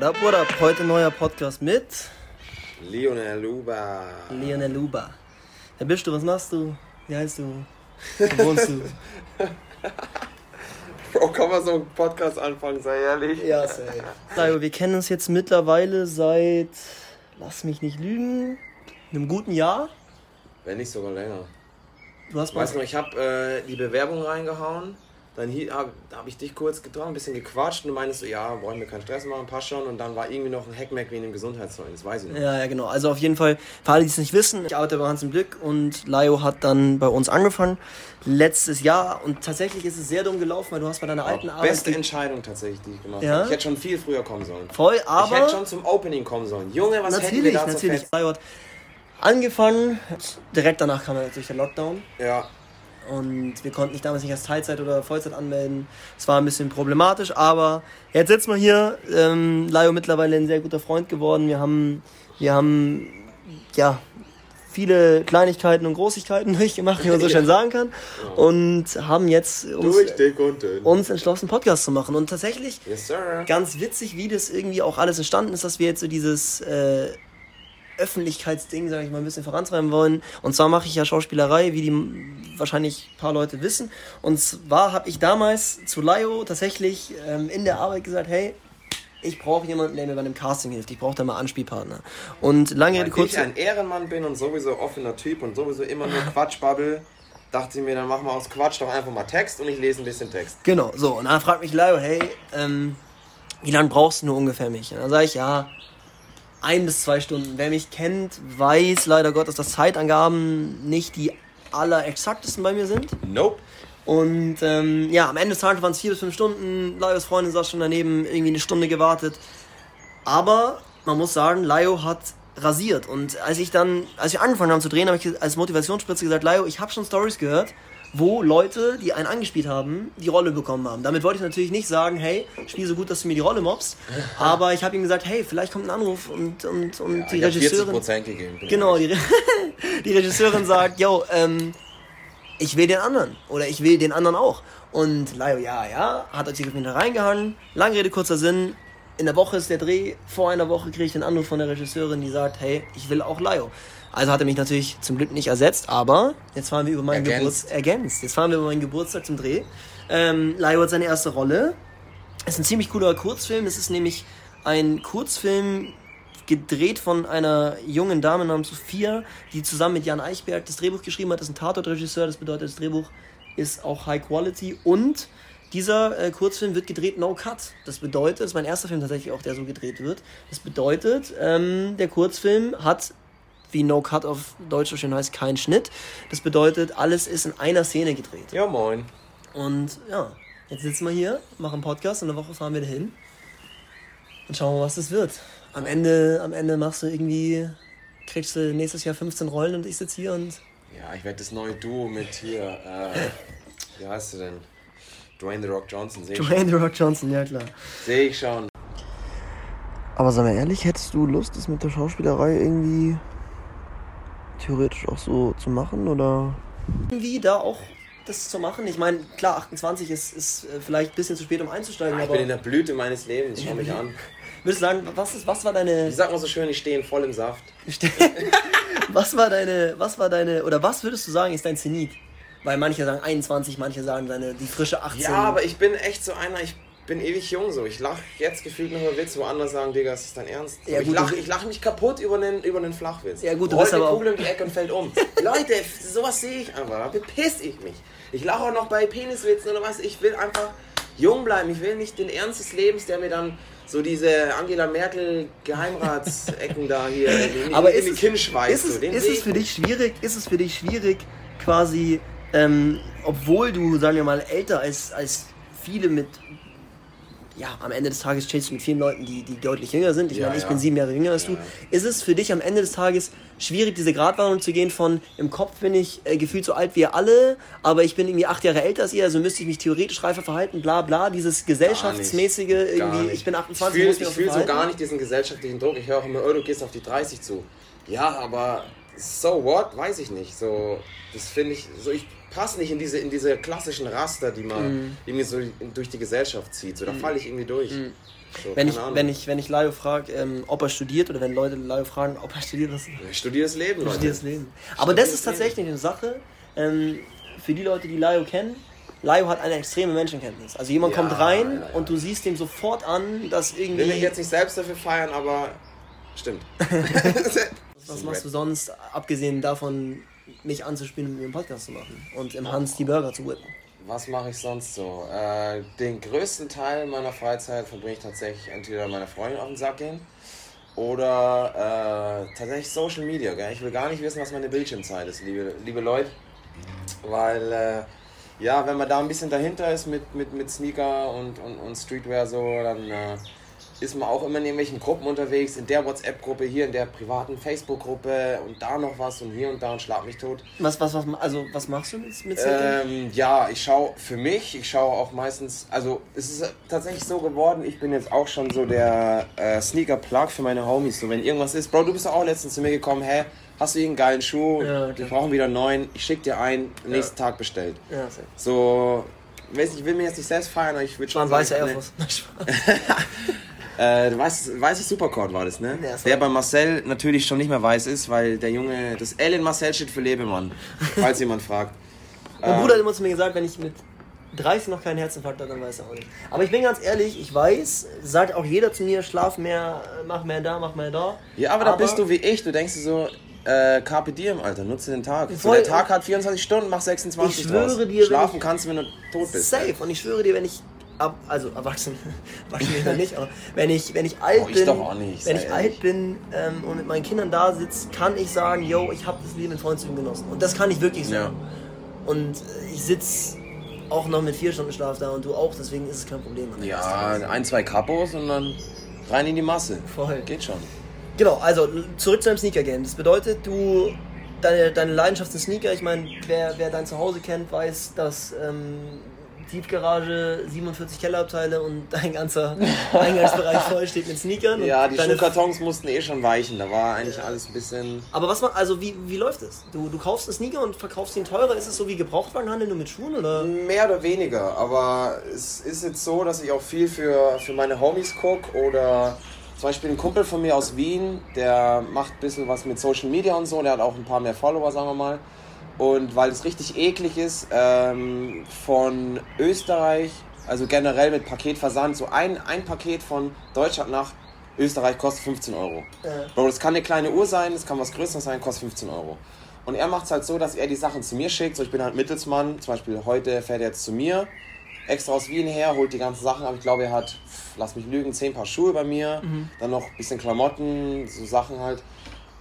What up, what up? Heute neuer Podcast mit Lionel Luba. Lionel Luba. Wer bist du? Was machst du? Wie heißt du? Wo wohnst du? Bro, kann man so einen Podcast anfangen, sei ehrlich? Ja, safe. Sayo, wir kennen uns jetzt mittlerweile seit, lass mich nicht lügen, einem guten Jahr. Wenn nicht sogar länger. Du hast mal Weißt du ich habe äh, die Bewerbung reingehauen. Dann habe hab ich dich kurz getroffen, ein bisschen gequatscht und du meinst so, ja, wollen wir keinen Stress machen, passt schon. Und dann war irgendwie noch ein Hackmack wie in dem Gesundheitszeugnis, weiß ich noch. Ja, ja, genau. Also auf jeden Fall, für alle, die es nicht wissen, ich arbeite bei Hans im Glück und Laio hat dann bei uns angefangen, letztes Jahr. Und tatsächlich ist es sehr dumm gelaufen, weil du hast bei deiner alten Arbeit... Beste Entscheidung tatsächlich, die ich gemacht Ja? habe. Ich hätte schon viel früher kommen sollen. Voll, ich aber... hätte schon zum Opening kommen sollen. Junge, was hätten wir natürlich, da natürlich. Laio hat angefangen, direkt danach kam natürlich der Lockdown. Ja, Und wir konnten dich damals nicht als Teilzeit oder Vollzeit anmelden. Es war ein bisschen problematisch, aber jetzt sitzen wir hier. Ähm, Laio mittlerweile ein sehr guter Freund geworden. Wir haben, wir haben, ja, viele Kleinigkeiten und Großigkeiten durchgemacht, wie man so schön sagen kann. Und haben jetzt uns, uns entschlossen, einen Podcast zu machen. Und tatsächlich Yes, ganz witzig, wie das irgendwie auch alles entstanden ist, dass wir jetzt so dieses äh, Öffentlichkeitsding, sage ich mal, ein bisschen vorantreiben wollen. Und zwar mache ich ja Schauspielerei, wie die wahrscheinlich ein paar Leute wissen. Und zwar habe ich damals zu Laio tatsächlich ähm, in der Arbeit gesagt, hey, ich brauche jemanden, der mir bei einem Casting hilft. Ich brauche da mal Anspielpartner. Und lange Rede, Weil ich kurz. ein Ehrenmann bin und sowieso offener Typ und sowieso immer nur Quatschbabbel, dachte ich mir, dann machen wir aus Quatsch doch einfach mal Text und ich lese ein bisschen Text. Genau, so. Und dann fragt mich Laio, hey, ähm, wie lange brauchst du nur ungefähr mich? Und dann sage ich, ja, ein bis zwei Stunden. Wer mich kennt, weiß leider Gottes, dass Zeitangaben nicht die allerexaktesten bei mir sind. Nope. Und ähm, ja, am Ende des Tages waren es vier bis fünf Stunden. Laios Freundin saß schon daneben, irgendwie eine Stunde gewartet. Aber man muss sagen, Laio hat rasiert. Und als ich dann, als wir angefangen haben zu drehen, habe ich als Motivationsspritze gesagt, Laio, ich habe schon Stories gehört, wo Leute, die einen angespielt haben, die Rolle bekommen haben. Damit wollte ich natürlich nicht sagen, hey, spiel so gut, dass du mir die Rolle mobst. Aber ich habe ihm gesagt, hey, vielleicht kommt ein Anruf und, und, und Ja, die Regisseurin. 40% gegeben. Genau, die, Re die Regisseurin sagt, yo, ähm, ich will den anderen. Oder ich will den anderen auch. Und Laio, ja, ja, hat natürlich auf mich reingehangen. Lange Rede, kurzer Sinn. In der Woche ist der Dreh. Vor einer Woche kriege ich den Anruf von der Regisseurin, die sagt, hey, ich will auch Laio. Also hat er mich natürlich zum Glück nicht ersetzt, aber jetzt fahren wir über meinen. Geburtstag. Ergänzt. Jetzt fahren wir über meinen Geburtstag zum Dreh. Ähm, hat seine erste Rolle. Es ist ein ziemlich cooler Kurzfilm. Es ist nämlich ein Kurzfilm gedreht von einer jungen Dame namens Sophia, die zusammen mit Jan Eichberg das Drehbuch geschrieben hat. Das ist ein Tatortregisseur. Das bedeutet, das Drehbuch ist auch High Quality. Und dieser äh, Kurzfilm wird gedreht No Cut. Das bedeutet, das ist mein erster Film tatsächlich auch, der so gedreht wird. Das bedeutet, ähm, der Kurzfilm hat wie No Cut auf Deutsch so schön heißt, kein Schnitt. Das bedeutet, alles ist in einer Szene gedreht. Ja, moin. Und ja, jetzt sitzen wir hier, machen einen Podcast, in einer Woche fahren wir dahin und schauen mal, was das wird. Am Ende, am Ende machst du irgendwie, kriegst du nächstes Jahr 15 Rollen und ich sitze hier und Ja, ich werde das neue Duo mit hier, äh, wie heißt du denn? Dwayne The Rock Johnson, sehe ich, Dwayne The Rock Johnson, ja klar. seh ich schon. Aber sag mal ehrlich, hättest du Lust, das mit der Schauspielerei irgendwie theoretisch auch so zu machen oder? Irgendwie da auch das zu machen. Ich meine, klar, 28 ist, ist äh, vielleicht ein bisschen zu spät, um einzusteigen, Ich aber bin in der Blüte meines Lebens, schau mich an. würdest du sagen, was, ist, was war deine Ich sag mal so schön, ich stehe voll im Saft. was war deine, was war deine, oder was würdest du sagen, ist dein Zenit? Weil manche sagen 21, manche sagen deine, die frische 18. Ja, aber ich bin echt so einer, ich bin ewig jung so. Ich lach jetzt gefühlt noch über Witz, wo andere sagen, Digga, ist das dein Ernst? So, Ja, ich gut, lach, mich kaputt über einen, über einen Flachwitz. Ja, gut, du Rollt bist eine aber Kugel um die Ecke und fällt um. Leute, sowas sehe ich einfach, da bepiss ich mich. Ich lache auch noch bei Peniswitzen oder was. Ich will einfach jung bleiben. Ich will nicht den Ernst des Lebens, der mir dann so diese Angela Merkel Geheimratsecken da hier in, aber in ist die es, Kinn schweißt. ist es, so. Den ist es für dich schwierig, ist es für dich schwierig, quasi, ähm, obwohl du, sagen wir mal, älter als, als viele mit, ja, am Ende des Tages chillst du mit vielen Leuten, die, die deutlich jünger sind. Ich Ja, meine, ich ja. bin sieben Jahre jünger als Ja, du. Ist es für dich am Ende des Tages schwierig, diese Gratwanderung zu gehen von, im Kopf bin ich äh, gefühlt so alt wie ihr alle, aber ich bin irgendwie acht Jahre älter als ihr, also müsste ich mich theoretisch reifer verhalten, bla bla, dieses gesellschaftsmäßige, Gar irgendwie, nicht. ich bin 28, Ich fühle fühl so gar nicht diesen gesellschaftlichen Druck. Ich höre auch immer, oh, du gehst auf die 30 zu. Ja, aber so what, weiß ich nicht. So, das finde ich, so ich passe nicht in diese, in diese klassischen Raster, die man Mhm. irgendwie so durch die Gesellschaft zieht. So, da falle ich irgendwie durch. So, Mhm. Wenn ich, Ahnung. wenn ich, wenn ich Laio frage, ähm, ob er studiert, oder wenn Leute Laio fragen, ob er studiert, was Ich studiere das Leben, Leute. studiert das Leben. Aber das Studiert ist das Leben. tatsächlich eine Sache, ähm, für die Leute, die Laio kennen, Laio hat eine extreme Menschenkenntnis. Also jemand Ja, kommt rein ja, ja. und du siehst dem sofort an, dass Ich will irgendwie... jetzt nicht selbst dafür feiern, aber stimmt. Was machst du sonst, abgesehen davon, mich anzuspielen und mit dem Podcast zu machen und im Hans die Burger zu whippen? Was mache ich sonst so? Äh, den größten Teil meiner Freizeit verbringe ich tatsächlich entweder meiner Freundin auf den Sack gehen oder äh, tatsächlich Social Media. Gell? Ich will gar nicht wissen, was meine Bildschirmzeit ist, liebe, liebe Leute. Weil, äh, ja, wenn man da ein bisschen dahinter ist mit, mit, mit Sneaker und, und, und Streetwear so, dann äh, ist man auch immer in irgendwelchen Gruppen unterwegs, in der WhatsApp-Gruppe, hier in der privaten Facebook-Gruppe und da noch was und hier und da und schlag mich tot. Was, was, was, also, was machst du mit, mit? Ähm, ja, ich schaue für mich, ich schaue auch meistens, also es ist tatsächlich so geworden, ich bin jetzt auch schon so der äh, Sneaker-Plug für meine Homies. So, wenn irgendwas ist, Bro, du bist auch letztens zu mir gekommen, hä, hast du irgendeinen geilen Schuh? Ja, Wir klar. brauchen wieder einen neuen, ich schick dir einen, nächsten Tag bestellt. ja, sehr. So, weiß nicht, ich will mir jetzt nicht selbst feiern, aber ich würde War schon ein weißer Air ne, Force. Nein, Spaß. äh, weißes, weißes Supercord war das, ne? Ja, der bei Marcel natürlich schon nicht mehr weiß ist, weil der Junge, das L in Marcel steht für Lebemann, falls jemand fragt. Mein Ähm, Bruder hat immer zu mir gesagt, wenn ich mit 30 noch keinen Herzinfarkt habe, dann weiß er auch nicht. Aber ich bin ganz ehrlich, ich weiß, sagt auch jeder zu mir, schlaf mehr, mach mehr da, mach mehr da. Ja, aber da bist du wie ich. Du denkst dir so, äh, Carpe Diem, Alter, nutze den Tag. So, der Tag hat 24 Stunden, mach 26 Ich schwöre draus. dir, wenn Schlafen ich- kannst du, wenn du tot bist. Safe. Und ich schwöre dir, wenn ich ab, also erwachsen, erwachsen bin ich noch nicht, aber wenn ich, wenn ich alt Oh, ich bin, nicht, wenn ich ehrlich. alt bin ähm, und mit meinen Kindern da sitze, kann ich sagen, yo, ich habe das Leben in Freundschaften genossen. Und das kann ich wirklich sagen. Und äh, ich sitze auch noch mit vier Stunden Schlaf da und du auch, deswegen ist es kein Problem. Ja, ein, zwei Kapos und dann rein in die Masse. Voll. Geht schon. Genau, also zurück zu deinem Sneaker-Game. Das bedeutet, du, deine, deine Leidenschaft sind Sneaker. Ich meine, wer, wer dein Zuhause kennt, weiß, dass ähm, Tiefgarage, 47 Kellerabteile und dein ganzer Eingangsbereich voll steht mit Sneakern. Ja, die Schuhkartons mussten eh schon weichen. Da war eigentlich alles ein bisschen. Aber was man, also wie, wie läuft es? Du, du kaufst einen Sneaker und verkaufst ihn teurer? Ist es so wie Gebrauchtwagenhandel nur mit Schuhen oder? Mehr oder weniger, aber es ist jetzt so, dass ich auch viel für, für meine Homies gucke oder zum Beispiel ein Kumpel von mir aus Wien, der macht ein bisschen was mit Social Media und so, der hat auch ein paar mehr Follower, sagen wir mal. Und weil es richtig eklig ist, ähm, von Österreich, also generell mit Paketversand, so ein, ein Paket von Deutschland nach Österreich kostet 15 Euro. Äh, Bro, das kann eine kleine Uhr sein, das kann was Größeres sein, kostet 15 Euro. Und er macht es halt so, dass er die Sachen zu mir schickt. So, ich bin halt Mittelsmann. Zum Beispiel heute fährt er jetzt zu mir, extra aus Wien her, holt die ganzen Sachen ab. Ich glaube, er hat, pff, lass mich lügen, 10 Paar Schuhe bei mir. Dann noch ein bisschen Klamotten, so Sachen halt.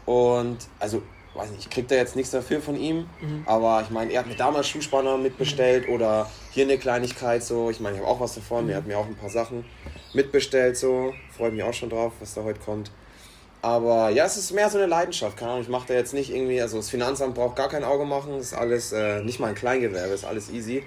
Und also, weiß nicht, ich krieg da jetzt nichts dafür von ihm. Aber ich meine, er hat mir damals Schuhspanner mitbestellt oder hier eine Kleinigkeit so. Ich meine, ich habe auch was davon. Er hat mir auch ein paar Sachen mitbestellt so. Freue mich auch schon drauf, was da heute kommt. Aber ja, es ist mehr so eine Leidenschaft. Keine Ahnung, ich mache da jetzt nicht irgendwie, also das Finanzamt braucht gar kein Auge machen. Ist alles, äh, nicht mal ein Kleingewerbe, ist alles easy.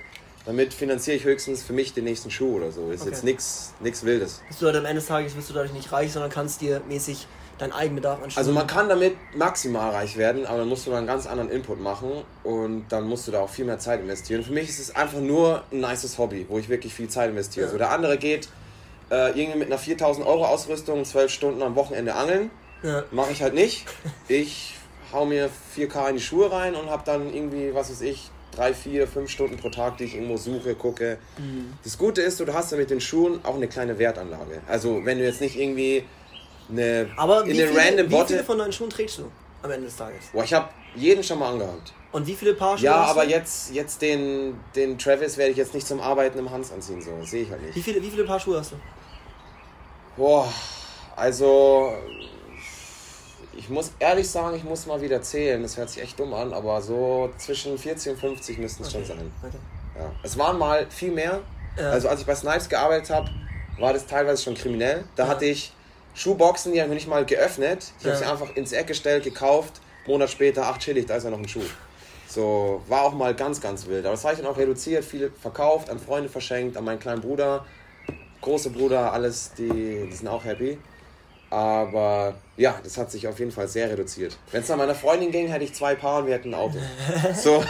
Damit finanziere ich höchstens für mich den nächsten Schuh oder so. Ist Okay. jetzt nichts nix Wildes. bist du halt am Ende des Tages wirst du dadurch nicht reich, sondern kannst dir mäßig deinen Eigenbedarf anschauen. Also man kann damit maximal reich werden, aber dann musst du da einen ganz anderen Input machen und dann musst du da auch viel mehr Zeit investieren. Für mich ist es einfach nur ein nices Hobby, wo ich wirklich viel Zeit investiere. Ja. So der andere geht äh, irgendwie mit einer 4000 Euro Ausrüstung 12 Stunden am Wochenende angeln. Ja. Mache ich halt nicht. Ich hau mir 4K in die Schuhe rein und habe dann irgendwie, was weiß ich, drei, vier, fünf Stunden pro Tag, die ich irgendwo suche, gucke. Mhm. Das Gute ist, du hast ja mit den Schuhen auch eine kleine Wertanlage. Also wenn du jetzt nicht irgendwie eine Aber in wie, eine viele, random wie viele von deinen Schuhen trägst du am Ende des Tages? Boah, ich habe jeden schon mal angehabt. Und wie viele Paar Schuhe Ja, hast aber jetzt, jetzt den, den Travis werde ich jetzt nicht zum Arbeiten im Hans anziehen. So, das sehe ich halt Wie nicht. viele, wie viele Paar Schuhe hast du? Boah, also ich muss ehrlich sagen, ich muss mal wieder zählen. Das hört sich echt dumm an, aber so zwischen 40 und 50 müssten es schon sein. Okay. Ja. Es waren mal viel mehr. Ja. Also als ich bei Snipes gearbeitet habe, war das teilweise schon kriminell. Da hatte ich Schuhboxen, die habe ich nicht mal geöffnet. Ich habe sie einfach ins Eck gestellt, gekauft. Monat später, ach chillig, da ist ja noch ein Schuh. So, war auch mal ganz, ganz wild. Aber das habe ich dann auch reduziert, viele verkauft, an Freunde verschenkt, an meinen kleinen Bruder, große Bruder, alles, die, die sind auch happy. Aber ja, das hat sich auf jeden Fall sehr reduziert. Wenn es nach meiner Freundin ging, hätte ich zwei Paar und wir hätten ein Auto. So.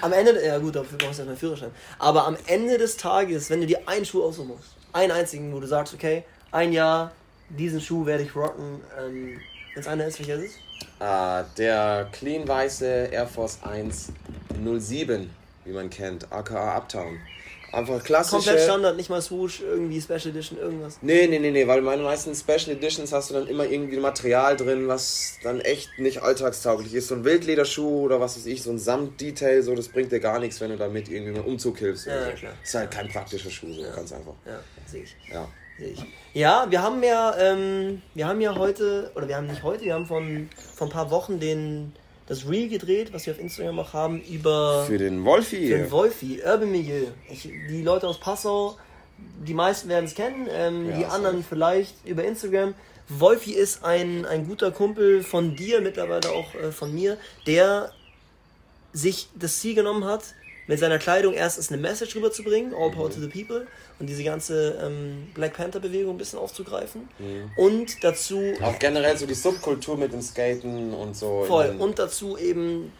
am Ende, ja gut, dafür brauchst du ja einen Führerschein. Aber am Ende des Tages, wenn du dir einen Schuh aussuchen musst, einen einzigen, wo du sagst, okay, ein Jahr, diesen Schuh werde ich rocken, ähm, wenn es einer ist, welcher ist es? Uh, der clean weiße Air Force 1 07, wie man kennt, aka Uptown. Einfach klassische. Komplett Standard, nicht mal Swoosh, irgendwie Special Edition, irgendwas. Nee, nee, nee, nee, weil meine meisten Special Editions hast du dann immer irgendwie Material drin, was dann echt nicht alltagstauglich ist. So ein Wildlederschuh oder was weiß ich, so ein Samtdetail, so, das bringt dir gar nichts, wenn du damit irgendwie einen Umzug hilfst. Ja, so. klar. Ist halt kein praktischer Schuh, so ja. ganz einfach. Ja, sehe ich. Ja. Ja, wir haben ja, ähm, wir haben ja heute, oder wir haben nicht heute, wir haben von, von ein paar Wochen den das Reel gedreht, was wir auf Instagram auch haben, über. Für den Wolfi. Für den Wolfi, Urban Milieu. Ich, die Leute aus Passau, die meisten werden es kennen, ähm, ja, die anderen so. vielleicht über Instagram. Wolfi ist ein, ein guter Kumpel von dir, mittlerweile auch äh, von mir, der sich das Ziel genommen hat, mit seiner Kleidung erstens eine Message rüberzubringen, All Power mhm. to the People, und diese ganze ähm, Black Panther-Bewegung ein bisschen aufzugreifen. Mhm. Und dazu. Auch generell so die Subkultur mit dem Skaten und so. Voll. Und dazu eben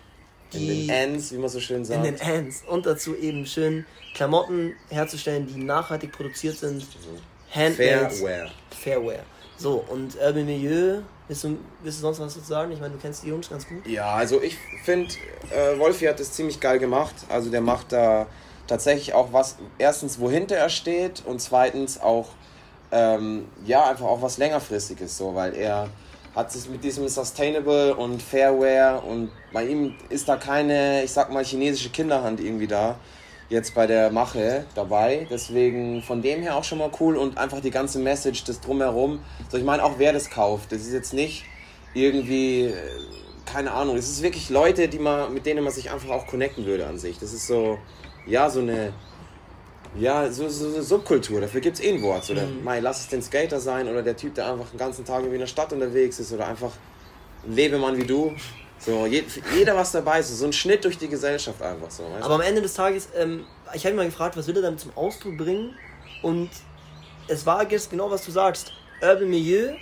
die. In den Ends, wie man so schön sagt. In den Ends. Und dazu eben schön Klamotten herzustellen, die nachhaltig produziert sind. Mhm. Handmade. Fairware. Fairware. So, und Urban Milieu, willst du, willst du sonst was dazu sagen? Ich meine, du kennst die Jungs ganz gut. Ja, also ich finde, äh, Wolfi hat das ziemlich geil gemacht. Also der macht da tatsächlich auch was, erstens, wohinter er steht und zweitens auch, ähm, ja, einfach auch was längerfristiges so, weil er hat sich mit diesem Sustainable und Fairware und bei ihm ist da keine, ich sag mal, chinesische Kinderhand irgendwie da jetzt bei der Mache dabei. Deswegen von dem her auch schon mal cool und einfach die ganze Message, das drumherum. So, ich meine auch, wer das kauft. Das ist jetzt nicht irgendwie, äh, keine Ahnung, es ist wirklich Leute, die man, mit denen man sich einfach auch connecten würde an sich. Das ist so, ja, so eine, ja, so, so eine Subkultur. Dafür gibt es eh ein Wort. So, mhm. Mai, lass es den Skater sein oder der Typ, der einfach den ganzen Tag in der Stadt unterwegs ist oder einfach ein Lebemann wie du. So, jeder was dabei ist, so ein Schnitt durch die Gesellschaft einfach so. Aber am Ende des Tages, ähm, ich habe mich mal gefragt, was will er damit zum Ausdruck bringen? Und es war jetzt genau, was du sagst. Urban Milieu,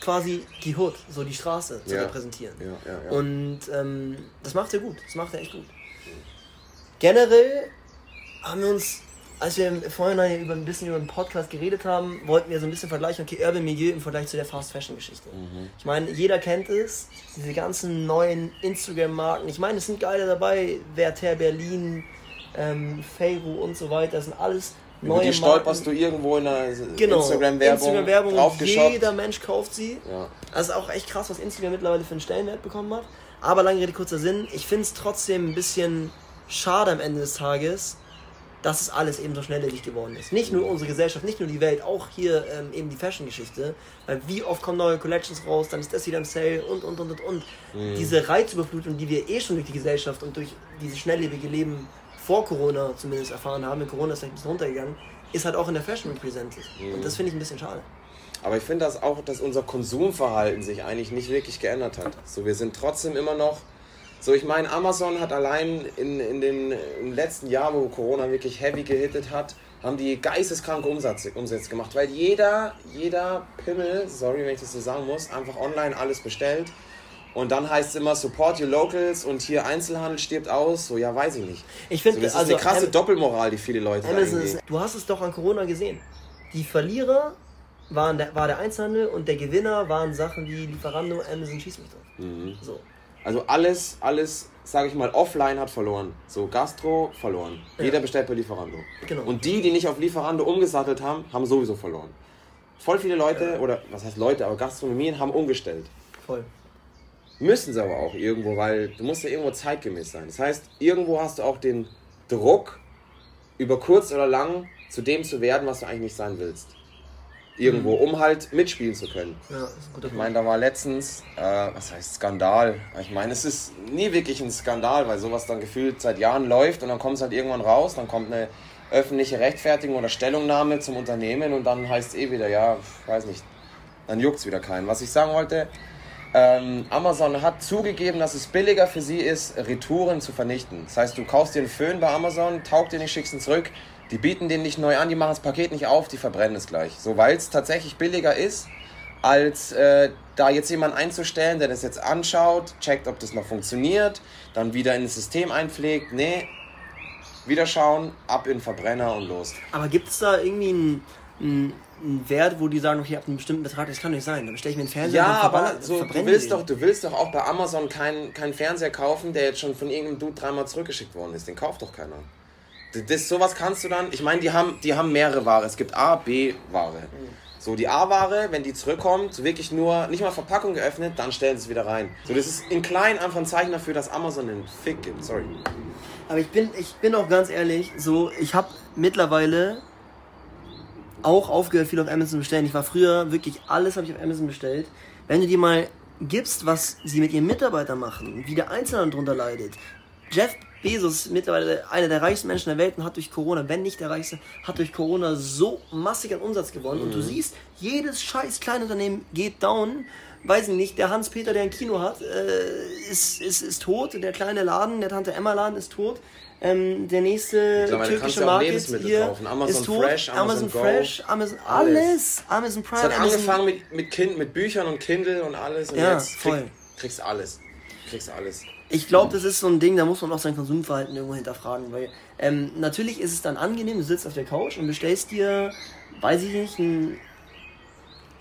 quasi die Hood, so die Straße zu ja. repräsentieren. Ja, ja, Und ähm, das macht er gut, das macht er echt gut. Generell haben wir uns als wir vorhin über ein bisschen über den Podcast geredet haben, wollten wir so ein bisschen vergleichen, okay, Urban Milieu im Vergleich zu der Fast Fashion Geschichte. Mhm. Ich meine, jeder kennt es, diese ganzen neuen Instagram-Marken. Ich meine, es sind geile dabei, Werther Berlin, ähm, Feiru und so weiter, das sind alles neue Über die stolperst Marken. du irgendwo in einer genau, Instagram-Werbung. Instagram jeder Mensch kauft sie. Ja. Also auch echt krass, was Instagram mittlerweile für einen Stellenwert bekommen hat. Aber lange Rede, kurzer Sinn, ich finde es trotzdem ein bisschen schade am Ende des Tages, dass es alles eben so schnelllebig geworden ist. Nicht nur unsere Gesellschaft, nicht nur die Welt, auch hier ähm, eben die Fashion-Geschichte. Weil wie oft kommen neue Collections raus, dann ist das wieder im Sale und und und und und. Mhm. Diese Reizüberflutung, die wir eh schon durch die Gesellschaft und durch dieses schnelllebige Leben vor Corona zumindest erfahren haben, in Corona ist vielleicht ein bisschen runtergegangen, ist halt auch in der Fashion represented. Mhm. Und das finde ich ein bisschen schade. Aber ich finde das auch, dass unser Konsumverhalten sich eigentlich nicht wirklich geändert hat. So, wir sind trotzdem immer noch so, ich meine, Amazon hat allein in, in den im letzten Jahr, wo Corona wirklich heavy gehittet hat, haben die geisteskranke Umsätze, Umsätze gemacht, weil jeder, jeder Pimmel, sorry, wenn ich das so sagen muss, einfach online alles bestellt. Und dann heißt es immer Support your locals und hier Einzelhandel stirbt aus. So, ja, weiß ich nicht. Ich finde, so, das also, ist eine krasse Am Doppelmoral, die viele Leute Amazon ist, Du hast es doch an Corona gesehen. Die Verlierer waren der, war der Einzelhandel und der Gewinner waren Sachen wie Lieferando, Amazon, schieß mich drauf. Mhm. So. Also alles, alles, sage ich mal, offline hat verloren. So Gastro verloren. Ja. Jeder bestellt per Lieferando. Genau. Und die, die nicht auf Lieferando umgesattelt haben, haben sowieso verloren. Voll viele Leute, ja. oder was heißt Leute, aber Gastronomien haben umgestellt. Voll. Müssen sie aber auch irgendwo, weil du musst ja irgendwo zeitgemäß sein. Das heißt, irgendwo hast du auch den Druck, über kurz oder lang zu dem zu werden, was du eigentlich nicht sein willst irgendwo, mhm. um halt mitspielen zu können. Ja, ist ein guter ich meine, da war letztens, äh, was heißt Skandal? Ich meine, es ist nie wirklich ein Skandal, weil sowas dann gefühlt seit Jahren läuft und dann kommt es halt irgendwann raus, dann kommt eine öffentliche Rechtfertigung oder Stellungnahme zum Unternehmen und dann heißt es eh wieder, ja, weiß nicht, dann juckt es wieder keinen. Was ich sagen wollte, ähm, Amazon hat zugegeben, dass es billiger für sie ist, Retouren zu vernichten. Das heißt, du kaufst dir einen Föhn bei Amazon, taugt dir nicht, schickst ihn zurück, die bieten den nicht neu an, die machen das Paket nicht auf, die verbrennen es gleich. So, weil es tatsächlich billiger ist, als äh, da jetzt jemanden einzustellen, der das jetzt anschaut, checkt, ob das noch funktioniert, dann wieder in das System einpflegt. Nee, wieder schauen, ab in den Verbrenner und los. Aber gibt es da irgendwie einen, einen, einen Wert, wo die sagen, okay, ihr habt einen bestimmten Betrag, das kann nicht sein. Dann bestelle ich mir einen Fernseher Ja, aber so, du, willst den. doch, du willst doch auch bei Amazon keinen keinen Fernseher kaufen, der jetzt schon von irgendeinem Dude dreimal zurückgeschickt worden ist. Den kauft doch keiner. Das, sowas kannst du dann, ich meine, die haben, die haben mehrere Ware. Es gibt A, B, Ware. So, die A-Ware, wenn die zurückkommt, wirklich nur, nicht mal Verpackung geöffnet, dann stellen sie es wieder rein. So, das ist in klein einfach ein Zeichen dafür, dass Amazon einen Fick gibt. Sorry. Aber ich bin, ich bin auch ganz ehrlich, so, ich habe mittlerweile auch aufgehört, viel auf Amazon zu bestellen. Ich war früher wirklich alles habe ich auf Amazon bestellt. Wenn du dir mal gibst, was sie mit ihren Mitarbeitern machen, wie der Einzelne darunter leidet. Jeff Bezos, mittlerweile einer der reichsten Menschen der Welt und hat durch Corona, wenn nicht der reichste, hat durch Corona so massig an Umsatz gewonnen. Und du siehst, jedes scheiß Kleinunternehmen geht down. Weiß ich nicht, der Hans-Peter, der ein Kino hat, äh, ist, ist, ist tot. Der kleine Laden, der Tante Emma Laden ist tot. Ähm, der nächste kannst türkische Market Lebensmittel hier kaufen. Amazon ist tot. Fresh, Amazon Amazon Go, Fresh, Amazon alles. Amazon Prime, Es hat Amazon, angefangen mit, mit, kind, mit Büchern und Kindle und alles. Und Ja, jetzt voll. krieg, kriegst alles. Kriegst alles. Ich glaube, das ist so ein Ding, da muss man auch sein Konsumverhalten irgendwo hinterfragen, weil ähm, natürlich ist es dann angenehm, du sitzt auf der Couch und bestellst dir, weiß ich nicht, eine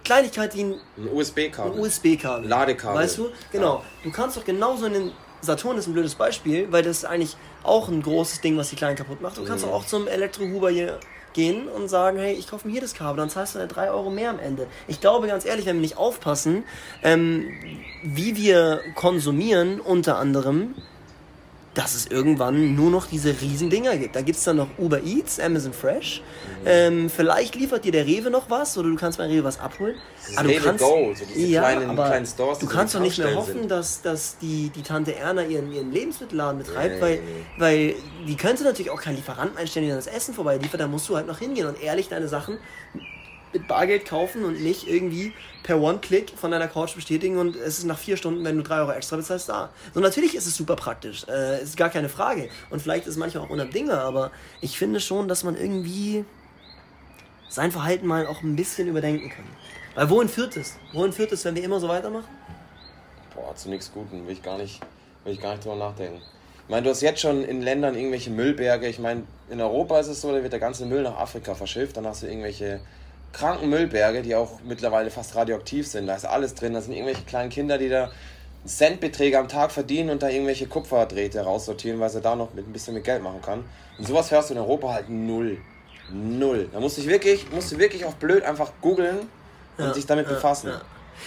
Kleinigkeit wie ein Ein USB-Kabel. USB-Kabel. Ladekabel. Weißt du? Genau. Du kannst doch genauso in den Saturn ist ein blödes Beispiel, weil das ist eigentlich auch ein großes Ding, was die Kleinen kaputt macht. Du kannst Mhm. doch auch zum Elektrohuber hier gehen und sagen, hey, ich kaufe mir hier das Kabel, dann zahlst du dann 3 Euro mehr am Ende. Ich glaube ganz ehrlich, wenn wir nicht aufpassen, ähm, wie wir konsumieren, unter anderem, dass es irgendwann nur noch diese riesen Dinger gibt. Da gibt es dann noch Uber Eats, Amazon Fresh. Ähm, vielleicht liefert dir der Rewe noch was oder du kannst bei Rewe was abholen. Dieses Rewe Go, so diese kleinen- kleinen Stores, du kannst doch nicht mehr hoffen, sind. dass, dass die, die Tante Erna ihren, ihren Lebensmittelladen betreibt, Nee, weil, nee. weil die könnte natürlich auch keinen Lieferanten einstellen, der das Essen vorbeiliefert. Da musst du halt noch hingehen und ehrlich deine Sachen mit Bargeld kaufen und nicht irgendwie per One-Click von deiner Couch bestätigen und es ist nach vier Stunden, wenn du drei Euro extra bezahlst, da. So, natürlich ist es super praktisch, äh, ist gar keine Frage. Und vielleicht ist es manchmal auch unabdingbar, aber ich finde schon, dass man irgendwie sein Verhalten mal auch ein bisschen überdenken kann. Weil wohin führt es? Wohin führt es, wenn wir immer so weitermachen? Boah, zu nichts Guten, will ich gar nicht, will ich gar nicht drüber nachdenken. Ich meine, du hast jetzt schon in Ländern irgendwelche Müllberge. Ich meine, in Europa ist es so, da wird der ganze Müll nach Afrika verschifft. Dann hast du irgendwelche kranken Müllberge, die auch mittlerweile fast radioaktiv sind. Da ist alles drin. Da sind irgendwelche kleinen Kinder, die da Centbeträge am Tag verdienen und da irgendwelche Kupferdrähte raussortieren, weil sie da noch mit ein bisschen mit Geld machen kann. Und sowas hörst du in Europa halt null. Null. Da musst du wirklich, musst du wirklich auf blöd einfach googeln und Ja, sich damit ja, befassen. ja.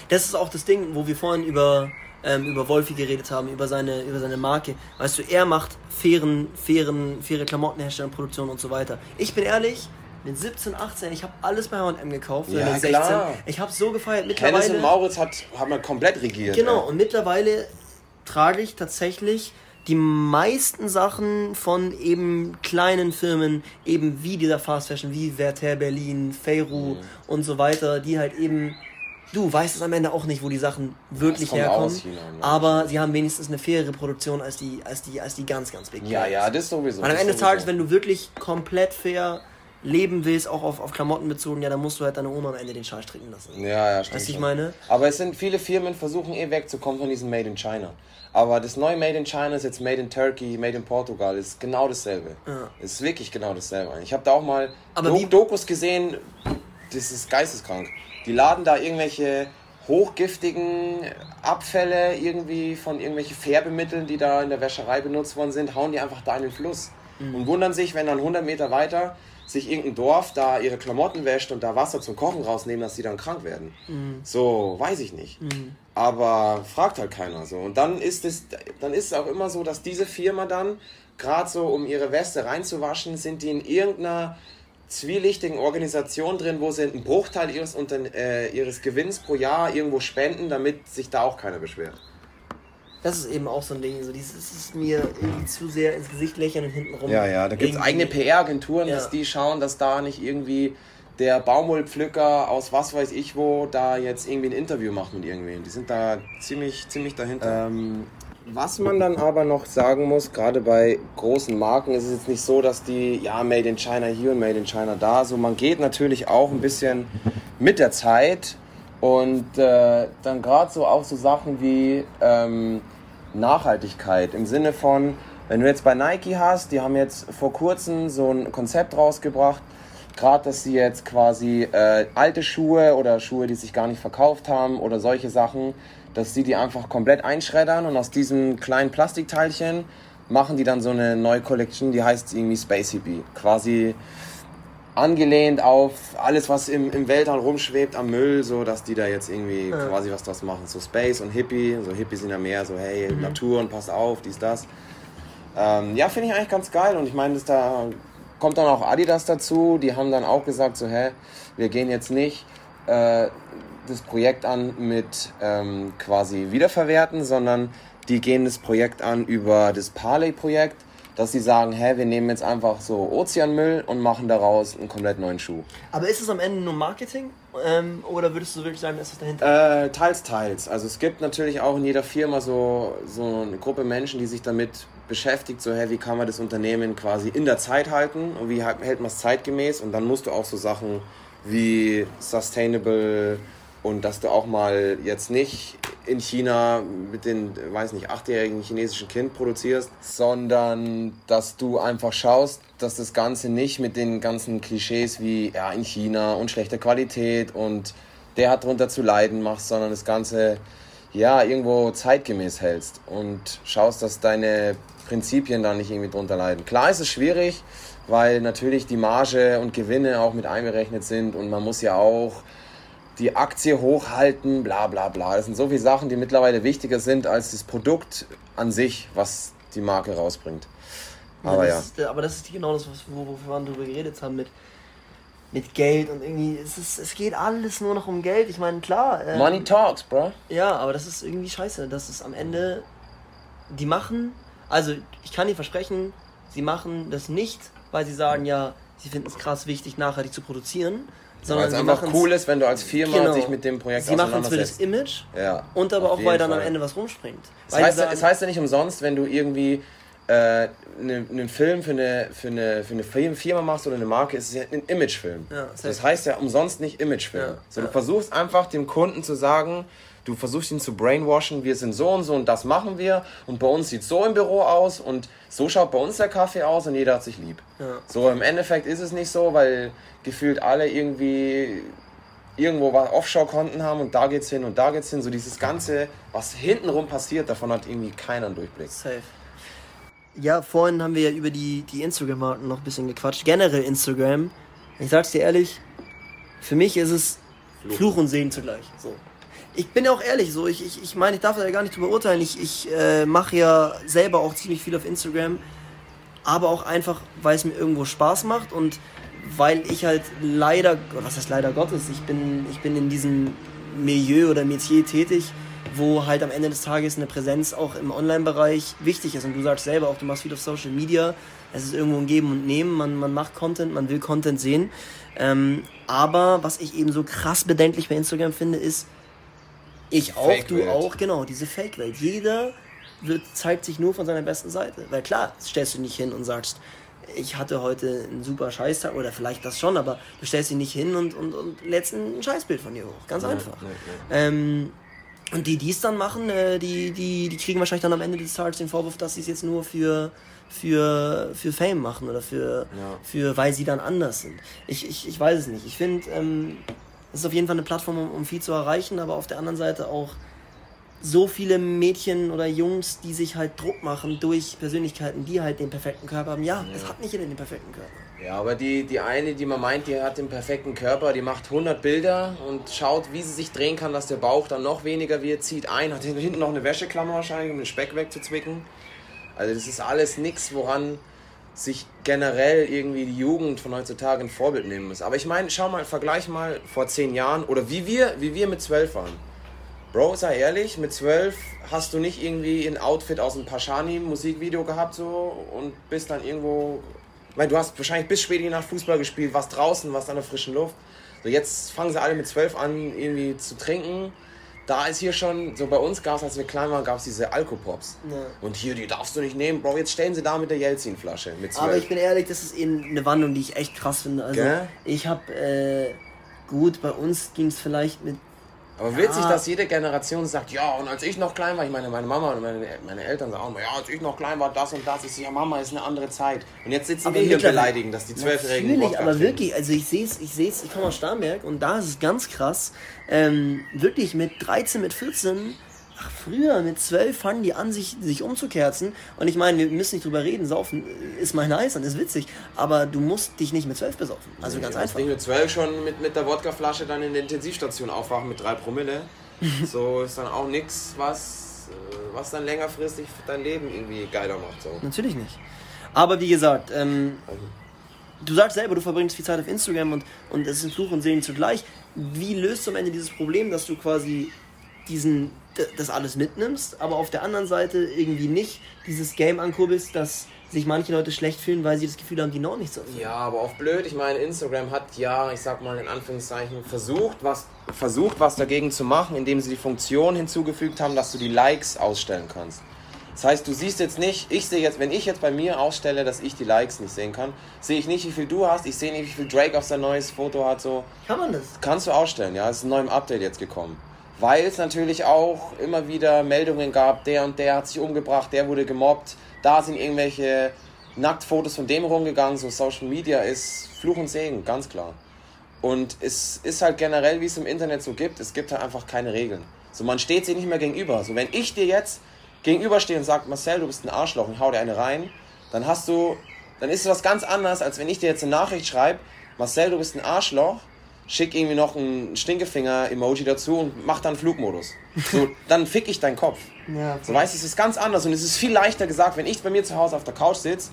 Das ist auch das Ding, wo wir vorhin über, ähm, über Wolfi geredet haben, über seine, über seine Marke. Weißt du, er macht fairen, fairen, faire Klamottenherstellung, Produktion und so weiter. Ich bin ehrlich, mit 17, 18, ich habe alles bei H&M gekauft. Ja, mit 16. klar. Ich habe so gefeiert. Hennes Mittlerweile, und Mauritz hat, hat man komplett regiert. Genau, ey. und mittlerweile trage ich tatsächlich die meisten Sachen von eben kleinen Firmen, eben wie dieser Fast Fashion, wie Werther Berlin, Feyru Mhm. und so weiter, die halt eben, du weißt es am Ende auch nicht, wo die Sachen wirklich herkommen, aus China, ne? aber sie haben wenigstens eine faire Produktion als die, als die, als die ganz, ganz big Ja, ja, das sowieso. Und am Ende des. Tages, wenn du wirklich komplett fair leben willst, auch auf, auf Klamotten bezogen, ja, dann musst du halt deine Oma am Ende den Schal stricken lassen. Ja, ja, stimmt. Weißt du, ich meine? Aber es sind viele Firmen versuchen eh wegzukommen von diesem Made in China. Aber das neue Made in China ist jetzt Made in Turkey, Made in Portugal, ist genau dasselbe. Ja. Ist wirklich genau dasselbe. Ich habe da auch mal Aber Do Dokus gesehen, das ist geisteskrank. Die laden da irgendwelche hochgiftigen Abfälle irgendwie von irgendwelchen Färbemitteln, die da in der Wäscherei benutzt worden sind, hauen die einfach da in den Fluss. Mhm. Und wundern sich, wenn dann 100 Meter weiter sich irgendein Dorf da ihre Klamotten wäscht und da Wasser zum Kochen rausnehmen, dass sie dann krank werden. Mhm. So, weiß ich nicht. Aber fragt halt keiner so. Und dann ist es, dann ist es auch immer so, dass diese Firma dann, gerade so um ihre Weste reinzuwaschen, sind die in irgendeiner zwielichtigen Organisation drin, wo sie einen Bruchteil ihres, äh, ihres Gewinns pro Jahr irgendwo spenden, damit sich da auch keiner beschwert. Das ist eben auch so ein Ding, so dieses ist mir irgendwie zu sehr ins Gesicht lächeln und hinten rum. Ja, ja, da gibt es eigene PR-Agenturen, Ja. dass die schauen, dass da nicht irgendwie der Baumwollpflücker aus was weiß ich wo da jetzt irgendwie ein Interview macht mit irgendwem. Die sind da ziemlich, ziemlich dahinter. Ähm, was man dann aber noch sagen muss, gerade bei großen Marken ist es jetzt nicht so, dass die, ja, Made in China hier und Made in China da, so man geht natürlich auch ein bisschen mit der Zeit Und äh, dann gerade so auch so Sachen wie ähm, Nachhaltigkeit im Sinne von, wenn du jetzt bei Nike hast, die haben jetzt vor kurzem so ein Konzept rausgebracht, gerade dass sie jetzt quasi äh, alte Schuhe oder Schuhe, die sich gar nicht verkauft haben oder solche Sachen, dass sie die einfach komplett einschreddern und aus diesem kleinen Plastikteilchen machen die dann so eine neue Collection, die heißt irgendwie Space Hippie. Quasi angelehnt auf alles, was im, im Weltall rumschwebt am Müll, so dass die da jetzt irgendwie ja. quasi was draus machen. So Space und Hippie, so Hippie sind ja mehr so, hey, mhm. Natur und pass auf, dies, das. Ähm, ja, finde ich eigentlich ganz geil und ich meine, da kommt dann auch Adidas dazu, die haben dann auch gesagt, so, hä, wir gehen jetzt nicht äh, das Projekt an mit ähm, quasi Wiederverwerten, sondern die gehen das Projekt an über das Parley-Projekt dass sie sagen, hä, wir nehmen jetzt einfach so Ozeanmüll und machen daraus einen komplett neuen Schuh. Aber ist es am Ende nur Marketing ähm, oder würdest du wirklich sagen, ist es dahinter? Äh, teils, teils. Also es gibt natürlich auch in jeder Firma so, so eine Gruppe Menschen, die sich damit beschäftigt, so hey, wie kann man das Unternehmen quasi in der Zeit halten und wie hält man es zeitgemäß und dann musst du auch so Sachen wie Sustainable und dass du auch mal jetzt nicht in China mit den, weiß nicht, achtjährigen chinesischen Kind produzierst, sondern dass du einfach schaust, dass das Ganze nicht mit den ganzen Klischees wie ja in China und schlechter Qualität und der hat drunter zu leiden machst, sondern das Ganze ja irgendwo zeitgemäß hältst und schaust, dass deine Prinzipien da nicht irgendwie drunter leiden. Klar ist es schwierig, weil natürlich die Marge und Gewinne auch mit einberechnet sind und man muss ja auch die Aktie hochhalten, bla bla bla. Das sind so viele Sachen, die mittlerweile wichtiger sind als das Produkt an sich, was die Marke rausbringt. Aber ja. Das Ist, aber das ist genau das, wovon wir darüber geredet haben mit, mit Geld und irgendwie, es, ist, es geht alles nur noch um Geld. Ich meine, klar. Ähm, Money talks, bro. Ja, aber das ist irgendwie scheiße. Das ist am Ende, die machen, also ich kann dir versprechen, sie machen das nicht, weil sie sagen, ja, sie finden es krass wichtig, nachhaltig zu produzieren, sondern weil es einfach cool ist, wenn du als Firma genau, dich mit dem Projekt Sie machen es für das Image ja, und aber auch, weil dann Fall. am Ende was rumspringt. Es heißt, sagen, es heißt ja nicht umsonst, wenn du irgendwie äh, einen ne Film für eine, für, eine, für eine Firma machst oder eine Marke, ist es ja ein Imagefilm. Ja, das, das heißt ja umsonst nicht Imagefilm. Ja, so, du versuchst einfach dem Kunden zu sagen, du versuchst ihn zu brainwashen, wir sind so und so und das machen wir und bei uns sieht so im Büro aus und so schaut bei uns der Kaffee aus und jeder hat sich lieb. Ja. So im Endeffekt ist es nicht so, weil gefühlt alle irgendwie irgendwo Offshore-Konten haben und da geht's hin und da geht's hin. So dieses Ganze, was hintenrum passiert, davon hat irgendwie keiner einen Durchblick. Safe. Ja, vorhin haben wir ja über die, die Instagram-Marken noch ein bisschen gequatscht. Generell Instagram. Ich sag's dir ehrlich, für mich ist es Fluch, Fluch und Segen zugleich. So ich bin ja auch ehrlich, so ich, ich, ich meine, ich darf da ja gar nicht drüber urteilen. Ich, ich äh, mache ja selber auch ziemlich viel auf Instagram, aber auch einfach, weil es mir irgendwo Spaß macht und weil ich halt leider, was heißt leider Gottes, ich bin, ich bin in diesem Milieu oder Metier tätig, wo halt am Ende des Tages eine Präsenz auch im Online-Bereich wichtig ist. Und du sagst selber auch, du machst viel auf Social Media. Es ist irgendwo ein Geben und Nehmen. Man, man macht Content, man will Content sehen. Ähm, aber was ich eben so krass bedenklich bei Instagram finde, ist, ich auch, du auch, genau, diese Fake-Welt. Jeder wird, zeigt sich nur von seiner besten Seite. Weil klar, stellst du nicht hin und sagst, ich hatte heute einen super Scheißtag, oder vielleicht das schon, aber du stellst dich nicht hin und, und, und lädst ein Scheißbild von dir hoch. Ganz ja, einfach. Ja, ja. Ähm, und die, die es dann machen, äh, die, die, die kriegen wahrscheinlich dann am Ende des Tages den Vorwurf, dass sie es jetzt nur für, für, für Fame machen oder für, für weil sie dann anders sind. Ich, ich, ich weiß es nicht. Ich finde, ähm, es ist auf jeden Fall eine Plattform, um, um viel zu erreichen, aber auf der anderen Seite auch so viele Mädchen oder Jungs, die sich halt Druck machen durch Persönlichkeiten, die halt den perfekten Körper haben. Ja, ja. es hat nicht jeder den perfekten Körper. Ja, aber die, die eine, die man meint, die hat den perfekten Körper, die macht 100 Bilder und schaut, wie sie sich drehen kann, dass der Bauch dann noch weniger wird, zieht ein, hat hinten noch eine Wäscheklammer wahrscheinlich, um den Speck wegzuzwicken. Also das ist alles nichts, woran sich generell irgendwie die Jugend von heutzutage ein Vorbild nehmen muss. Aber ich meine, schau mal, vergleich mal vor zehn Jahren oder wie wir, wie wir mit zwölf waren. Bro, sei ehrlich, mit zwölf hast du nicht irgendwie ein Outfit aus einem Pashani-Musikvideo gehabt so und bist dann irgendwo. Meine, du hast wahrscheinlich bis spät Nacht Fußball gespielt, warst draußen, warst an der frischen Luft. So, jetzt fangen sie alle mit zwölf an, irgendwie zu trinken da ist hier schon, so bei uns gab es, als wir klein waren, gab es diese Alkopops. Ja. Und hier, die darfst du nicht nehmen. Bro, jetzt stellen sie da mit der Jelzin-Flasche. Aber ich bin ehrlich, das ist eben eine Wandlung, die ich echt krass finde. Also, Gell? ich habe, äh, gut, bei uns ging es vielleicht mit Aber witzig, dass jede Generation sagt, ja, und als ich noch klein war, ich meine, meine Mama und meine, meine Eltern sagen auch immer, ja, als ich noch klein war, das und das. Ich so, ja, Mama, ist eine andere Zeit. Und jetzt sitzen Aber wir hier und beleidigen, dass die Zwölfjährigen Natürlich, aber trinken. wirklich, also ich sehe es, ich sehe es, ich komme aus Starnberg und da ist es ganz krass. Ähm, wirklich mit 13, mit 14, ach früher mit 12 fangen die an, sich, sich umzukerzen. Und ich meine, wir müssen nicht drüber reden, saufen ist mal nice und ist witzig, aber du musst dich nicht mit 12 besaufen. Also ganz Das einfach. Ding mit 12 schon mit, mit der Wodkaflasche dann in der Intensivstation aufwachen mit 3 Promille. so ist dann auch nichts, was, äh, was dann längerfristig dein Leben irgendwie geiler macht. So. Natürlich nicht. Aber wie gesagt, ähm, du sagst selber, du verbringst viel Zeit auf Instagram und, und es ist Fluch und Segen zugleich. Wie löst du am Ende dieses Problem, dass du quasi diesen, das alles mitnimmst, aber auf der anderen Seite irgendwie nicht dieses Game ankurbelst, dass sich manche Leute schlecht fühlen, weil sie das Gefühl haben, die noch nicht so. Ja, aber auch blöd. Ich meine, Instagram hat ja, ich sag mal in Anführungszeichen, versucht was, versucht, was dagegen zu machen, indem sie die Funktion hinzugefügt haben, dass du die Likes ausstellen kannst. Das heißt, du siehst jetzt nicht, ich sehe jetzt, wenn ich jetzt bei mir ausstelle, dass ich die Likes nicht sehen kann, sehe ich nicht, wie viel du hast, ich sehe nicht, wie viel Drake auf sein neues Foto hat, so. Kann man das? Kannst du ausstellen, ja, ist ein neues Update jetzt gekommen. Weil es natürlich auch immer wieder Meldungen gab, der und der hat sich umgebracht, der wurde gemobbt, da sind irgendwelche Nacktfotos von dem rumgegangen, so Social Media ist Fluch und Segen, ganz klar. Und es ist halt generell, wie es im Internet so gibt, es gibt halt einfach keine Regeln. So, man steht sich nicht mehr gegenüber. So, wenn ich dir jetzt gegenüberstehe und sage, Marcel, du bist ein Arschloch und hau dir eine rein, dann hast du, dann ist es was ganz anderes, als wenn ich dir jetzt eine Nachricht schreibe, Marcel, du bist ein Arschloch, schick irgendwie noch ein Stinkefinger-Emoji dazu und mach dann Flugmodus. So, dann fick ich deinen Kopf. Ja, So weißt du, es ist ganz anders und es ist viel leichter gesagt, wenn ich bei mir zu Hause auf der Couch sitze,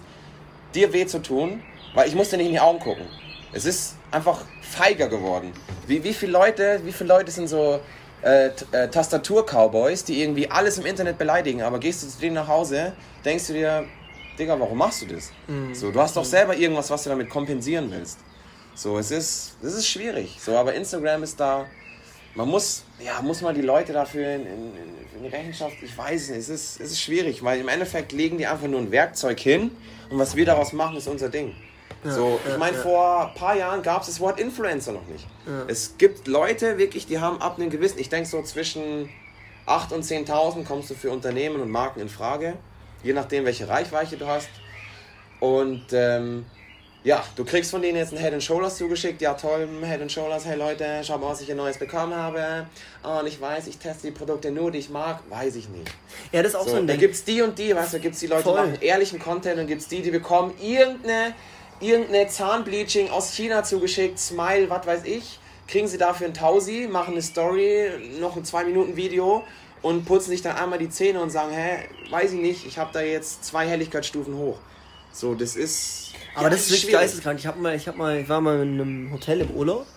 dir weh zu tun, weil ich muss dir nicht in die Augen gucken. Es ist einfach feiger geworden. Wie, wie viele Leute, wie viele Leute sind so äh, äh, Tastatur-Cowboys, die irgendwie alles im Internet beleidigen, aber gehst du zu denen nach Hause, denkst du dir, Digga, warum machst du das? So, du hast doch selber irgendwas, was du damit kompensieren willst. So, es ist, es ist schwierig. So, aber Instagram ist da. Man muss, ja, muss man die Leute dafür in, in, in die Rechenschaft, ich weiß es nicht, es ist, es ist schwierig, weil im Endeffekt legen die einfach nur ein Werkzeug hin und was wir daraus machen, ist unser Ding. so, ich ja, meine, ja. vor ein paar Jahren gab es das Wort Influencer noch nicht. Es gibt Leute wirklich, die haben ab einem gewissen, ich denke so zwischen 8.000 und 10.000 kommst du für Unternehmen und Marken in Frage, je nachdem, welche Reichweite du hast. Und ähm, ja, du kriegst von denen jetzt ein Head and Shoulders zugeschickt. Ja, toll, Head and Shoulders. Hey Leute, schau mal, was ich hier Neues bekommen habe. Oh, und ich weiß, ich teste die Produkte nur, die ich mag. Weiß ich nicht. Ja, das ist auch so, So, ein da Ding. gibt's die und die, weißt du, da gibt's die Leute, Voll. die machen ehrlichen Content und gibt's die, die bekommen irgendeine, irgendeine Zahnbleaching aus China zugeschickt, Smile, was weiß ich. Kriegen sie dafür ein Tausi, machen eine Story, noch ein 2-Minuten-Video und putzen sich dann einmal die Zähne und sagen, hä, weiß ich nicht, ich habe da jetzt zwei Helligkeitsstufen hoch. So, das ist. Aber ja, das ist wirklich schwierig. geisteskrank. Ich, hab mal, ich, hab mal, ich war mal in einem Hotel im Urlaub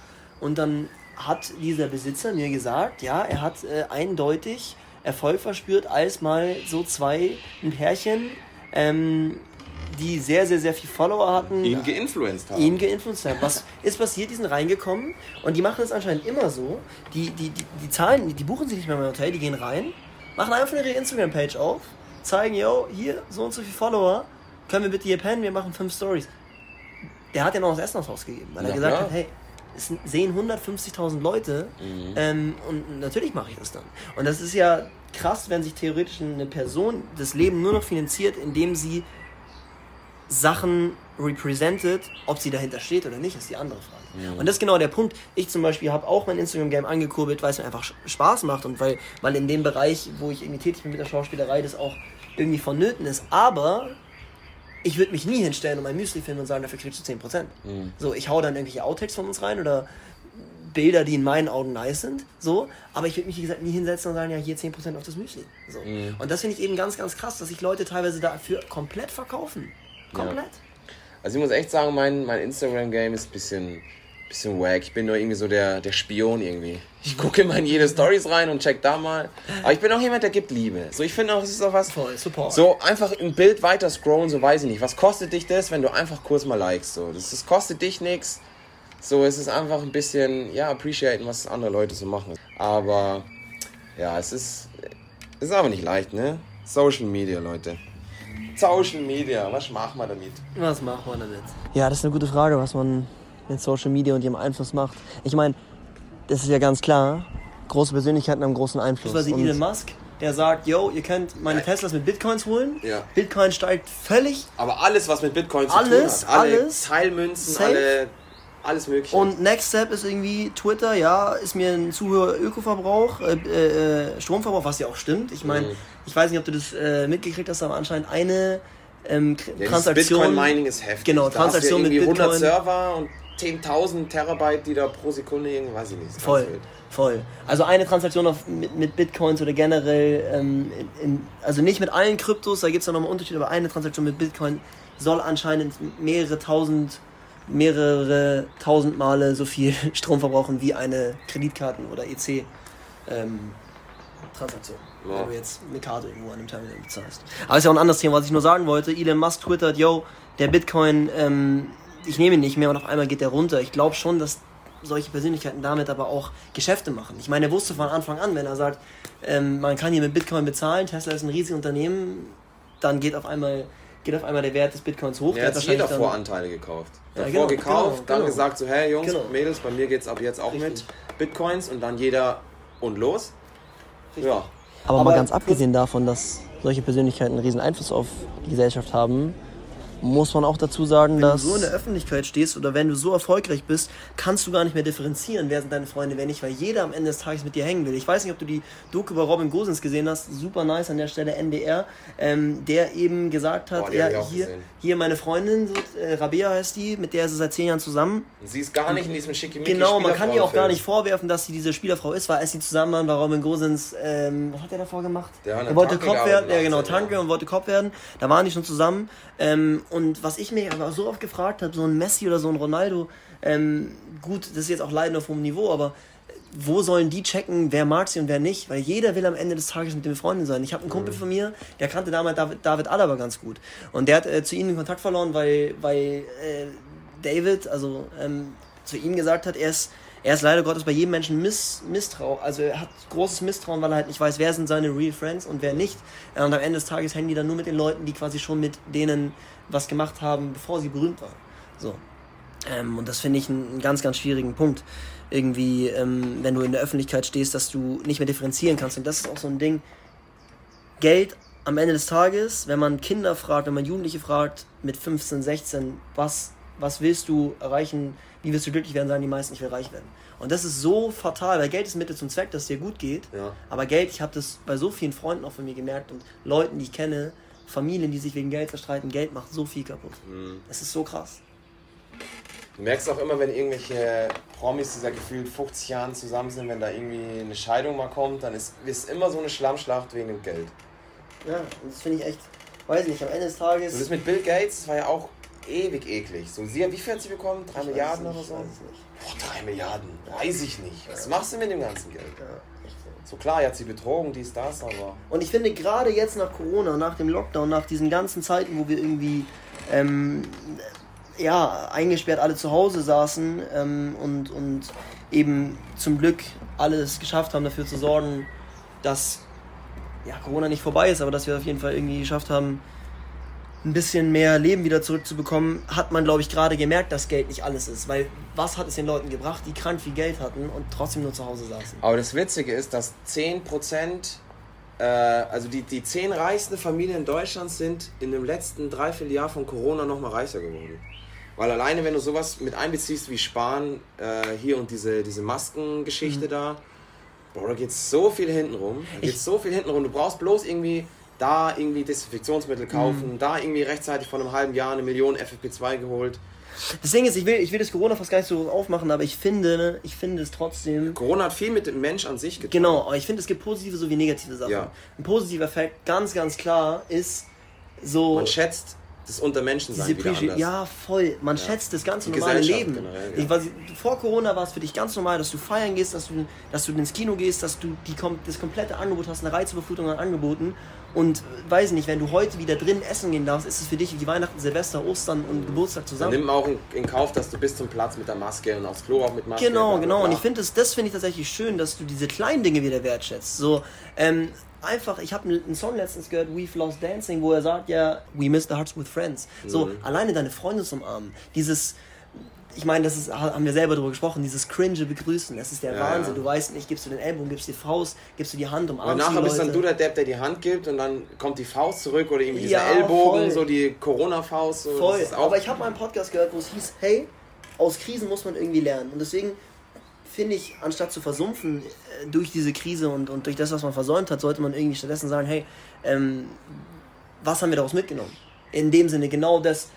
und dann hat dieser Besitzer mir gesagt, ja, er hat äh, eindeutig Erfolg verspürt, als mal so zwei, ein Pärchen, ähm, die sehr, sehr, sehr viel Follower hatten, Ihn geinfluenced haben. ihn geinfluenced haben. Was ist passiert? Die sind reingekommen und die machen es anscheinend immer so. Die, die, die, die zahlen, die, die buchen sich nicht mehr im Hotel, die gehen rein, machen einfach ihre Instagram-Page auf, zeigen, yo, hier, so und so viele Follower, können wir bitte hier pennen, wir machen fünf Stories. Der hat ja noch das Essen aufs Haus gegeben, weil er gesagt klar. hat, hey, es sehen 150.000 Leute Mhm. ähm, und natürlich mache ich das dann. Und das ist ja krass, wenn sich theoretisch eine Person das Leben nur noch finanziert, indem sie Sachen represented, ob sie dahinter steht oder nicht, ist die andere Frage. Und das ist genau der Punkt. Ich zum Beispiel habe auch mein Instagram-Game angekurbelt, weil es mir einfach Spaß macht und weil, weil in dem Bereich, wo ich irgendwie tätig bin mit der Schauspielerei, das auch irgendwie vonnöten ist. Aber ich würde mich nie hinstellen und mein Müsli filmen und sagen, dafür kriegst du 10%. So, ich hau dann irgendwelche Outtakes von uns rein oder Bilder, die in meinen Augen nice sind, so, aber ich würde mich, wie gesagt, nie hinsetzen und sagen, ja, hier 10% auf das Müsli. So. Und das finde ich eben ganz, ganz krass, dass sich Leute teilweise dafür komplett verkaufen. Komplett. Also ich muss echt sagen, mein, mein Instagram-Game ist ein bisschen, bisschen wack. Ich bin nur irgendwie so der, der Spion irgendwie. Ich gucke immer in jede Stories rein und check da mal. Aber ich bin auch jemand, der gibt Liebe. So, ich finde auch, es ist auch was... Voll, Support. So einfach ein Bild weiter scrollen, so weiß ich nicht. Was kostet dich das, wenn du einfach kurz mal likest? So, das, das kostet dich nichts. So, es ist einfach ein bisschen, ja, appreciaten, was andere Leute so machen. Aber, ja, es ist, es ist aber nicht leicht, ne? Social Media, Leute. Social Media, was machen wir damit? Was macht man damit? Ja, das ist eine gute Frage, was man mit Social Media und ihrem Einfluss macht. Ich meine, das ist ja ganz klar, große Persönlichkeiten haben großen Einfluss. Das war Elon Musk, der sagt, yo, ihr könnt meine Teslas mit Bitcoins holen. Ja. Bitcoin steigt völlig. Aber alles, was mit Bitcoin zu alles, tun hat. Alle alles, Teilmünzen, safe. alle alles mögliche. Und Next Step ist irgendwie Twitter, ja, ist mir ein zu hoher Ökoverbrauch, äh, äh, Stromverbrauch, was ja auch stimmt. Ich meine, mhm. ich weiß nicht, ob du das äh, mitgekriegt hast, aber anscheinend eine ähm, ja, Transaktion. Bitcoin Mining ist heftig. Genau, Transaktion mit Bitcoin. 100 Server und 10.000 Terabyte, die da pro Sekunde irgendwie, weiß ich nicht. Voll, voll. Also eine Transaktion auf, mit, mit Bitcoins oder generell, ähm, in, in, also nicht mit allen Kryptos, da gibt es ja nochmal Unterschiede, aber eine Transaktion mit Bitcoin soll anscheinend mehrere tausend, mehrere tausend Male so viel Strom verbrauchen wie eine Kreditkarten- oder EC. Ähm. Ja. Wenn du jetzt eine Karte irgendwo an einem Terminal bezahlst. Aber ist ja auch ein anderes Thema, was ich nur sagen wollte. Elon Musk twittert, yo, der Bitcoin ähm, ich nehme ihn nicht mehr und auf einmal geht er runter. Ich glaube schon, dass solche Persönlichkeiten damit aber auch Geschäfte machen. Ich meine, er wusste von Anfang an, wenn er sagt, ähm, man kann hier mit Bitcoin bezahlen, Tesla ist ein riesiges Unternehmen, dann geht auf einmal geht auf einmal der Wert des Bitcoins hoch. Er hat sich davor Anteile gekauft. Ja, davor genau, gekauft, genau, dann genau. gesagt so, hey Jungs, genau. Mädels, bei mir geht es ab jetzt auch Richtig. mit Bitcoins und dann jeder und los. Richtig. Ja. Aber, aber mal ganz abgesehen davon, dass solche Persönlichkeiten einen riesen Einfluss auf die Gesellschaft haben, muss man auch dazu sagen, wenn dass. Wenn du so in der Öffentlichkeit stehst oder wenn du so erfolgreich bist, kannst du gar nicht mehr differenzieren, wer sind deine Freunde, wer nicht, weil jeder am Ende des Tages mit dir hängen will. Ich weiß nicht, ob du die Doku über Robin Gosens gesehen hast, super nice an der Stelle, NDR, ähm, der eben gesagt hat, Boah, ja, hier, hier meine Freundin, so, äh, Rabea heißt die, mit der ist sie seit zehn Jahren zusammen. Sie ist gar nicht in diesem schickimicki Genau, man kann ihr auch gar nicht vorwerfen, dass sie diese Spielerfrau ist, weil als sie zusammen waren, war Robin Gosens, ähm, was hat er davor gemacht? Der er wollte Kopf werden, ja genau, Tanke und wollte Kopf werden, da waren die schon zusammen ähm, und was ich mich aber so oft gefragt habe, so ein Messi oder so ein Ronaldo, ähm, gut, das ist jetzt auch leider auf hohem Niveau, aber wo sollen die checken, wer mag sie und wer nicht? Weil jeder will am Ende des Tages mit dem Freundin sein. Ich habe einen Kumpel mhm. von mir, der kannte damals David, David Alaba ganz gut. Und der hat äh, zu ihnen den Kontakt verloren, weil, weil äh, David, also ähm, zu ihm gesagt hat, er ist er ist leider Gottes bei jedem Menschen miss, misstrau, also er hat großes Misstrauen, weil er halt nicht weiß, wer sind seine Real Friends und wer nicht. Und am Ende des Tages hängen die dann nur mit den Leuten, die quasi schon mit denen was gemacht haben, bevor sie berühmt waren. So. Ähm, und das finde ich einen, einen, ganz, ganz schwierigen Punkt. Irgendwie, ähm, wenn du in der Öffentlichkeit stehst, dass du nicht mehr differenzieren kannst. Und das ist auch so ein Ding. Geld am Ende des Tages, wenn man Kinder fragt, wenn man Jugendliche fragt, mit 15, 16, was, was willst du erreichen, wie wirst du glücklich werden, sagen die meisten, ich will reich werden. Und das ist so fatal, weil Geld ist Mittel zum Zweck, dass es dir gut geht. Ja. Aber Geld, ich habe das bei so vielen Freunden auch von mir gemerkt und Leuten, die ich kenne, Familien, die sich wegen Geld zerstreiten, Geld macht so viel kaputt. Mhm. Es ist so krass. Du merkst auch immer, wenn irgendwelche Promis, die seit gefühlt 50 Jahren zusammen sind, wenn da irgendwie eine Scheidung mal kommt, dann ist es immer so eine Schlammschlacht wegen dem Geld. Ja, und das finde ich echt, weiß nicht, am Ende des Tages. Und das mit Bill Gates, das war ja auch ewig eklig. So, sie, wie viel hat sie bekommen? Drei Milliarden nicht, oder so? Boah, drei Milliarden, weiß ich nicht. Was machst du mit dem ganzen Geld? Ja, so klar, jetzt die Betrogen, dies, das, aber. Und ich finde, gerade jetzt nach Corona, nach dem Lockdown, nach diesen ganzen Zeiten, wo wir irgendwie ähm, ja, eingesperrt alle zu Hause saßen ähm, und, und eben zum Glück alles geschafft haben, dafür zu sorgen, dass ja, Corona nicht vorbei ist, aber dass wir auf jeden Fall irgendwie geschafft haben, ein bisschen mehr Leben wieder zurückzubekommen, hat man, glaube ich, gerade gemerkt, dass Geld nicht alles ist. Weil was hat es den Leuten gebracht, die krank viel Geld hatten und trotzdem nur zu Hause saßen? Aber das Witzige ist, dass 10%, äh, also die, die 10 reichsten Familien in Deutschland sind in dem letzten Dreivierteljahr von Corona nochmal reicher geworden. Weil alleine, wenn du sowas mit einbeziehst wie Sparen, äh, hier und diese, diese Maskengeschichte mhm. da, boah, da geht so viel hintenrum. Da geht so viel hintenrum. Du brauchst bloß irgendwie da irgendwie Desinfektionsmittel kaufen, mhm. da irgendwie rechtzeitig vor einem halben Jahr eine Million FFP2 geholt. Das Ding ist, ich will, ich will das Corona fast gar nicht so aufmachen, aber ich finde, ich finde es trotzdem. Corona hat viel mit dem Mensch an sich getan. Genau, aber ich finde, es gibt positive sowie negative Sachen. Ja. Ein positiver Effekt, ganz, ganz klar, ist so. Man schätzt das Untermenschensein wieder anders. Ja, voll. Man ja. schätzt das ganze Die normale Leben. Generell, ja. was, vor Corona war es für dich ganz normal, dass du feiern gehst, dass du, dass du ins Kino gehst, dass du die, das komplette Angebot hast, eine Reizüberflutung an Angeboten. Und weiß nicht, wenn du heute wieder drin essen gehen darfst, ist es für dich wie Weihnachten, Silvester, Ostern und Geburtstag zusammen. Dann nimm auch in, Kauf, dass du bis zum Platz mit der Maske und aufs Klo auch mit Maske. Genau, genau. Und ich finde das, das finde ich tatsächlich schön, dass du diese kleinen Dinge wieder wertschätzt. So, ähm, einfach, ich habe einen Song letztens gehört, We've Lost Dancing, wo er sagt ja, We miss the hearts with friends. So, mhm. alleine deine Freunde zum Armen. Dieses, ich meine, das ist, haben wir selber darüber gesprochen, dieses cringe Begrüßen, das ist der Ja, Wahnsinn. Du weißt nicht, gibst du den Ellbogen, gibst du die Faust, gibst du die Hand, Und umarmst die nachher bist dann Leute. du der Depp, der die Hand gibt und dann kommt die Faust zurück oder irgendwie dieser Ja, Ellbogen, voll. so die Corona-Faust. So, Voll. Aber ich habe mal einen Podcast gehört, wo es hieß, hey, aus Krisen muss man irgendwie lernen. Und deswegen finde ich, anstatt zu versumpfen äh, durch diese Krise und, und durch das, was man versäumt hat, sollte man irgendwie stattdessen sagen, hey, ähm, was haben wir daraus mitgenommen? In dem Sinne genau das,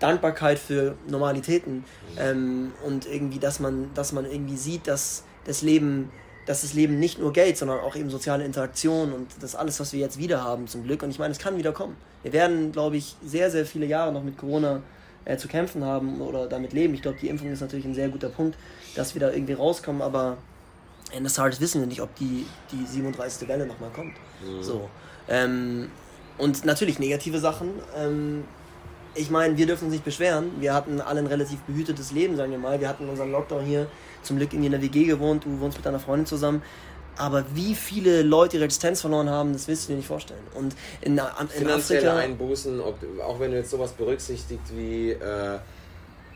Dankbarkeit für Normalitäten ähm, und irgendwie, dass man, dass man irgendwie sieht, dass das Leben, dass das Leben nicht nur Geld, sondern auch eben soziale Interaktion und das alles, was wir jetzt wieder haben, zum Glück. Und ich meine, es kann wieder kommen. Wir werden, glaube ich, sehr, sehr viele Jahre noch mit Corona äh, zu kämpfen haben oder damit leben. Ich glaube, die Impfung ist natürlich ein sehr guter Punkt, dass wir da irgendwie rauskommen, aber Ende des Tages wissen wir nicht, ob die, die 37. Welle nochmal kommt. So. Ähm, und natürlich negative Sachen. Ähm, ich meine, wir dürfen uns nicht beschweren. Wir hatten alle ein relativ behütetes Leben, sagen wir mal. Wir hatten unseren Lockdown hier zum Glück in einer WG gewohnt. Du wohnst mit deiner Freundin zusammen. Aber wie viele Leute ihre Existenz verloren haben, das willst du dir nicht vorstellen. Und in, in finanzielle Afrika. Einbußen, ob, auch wenn du jetzt sowas berücksichtigt wie, äh,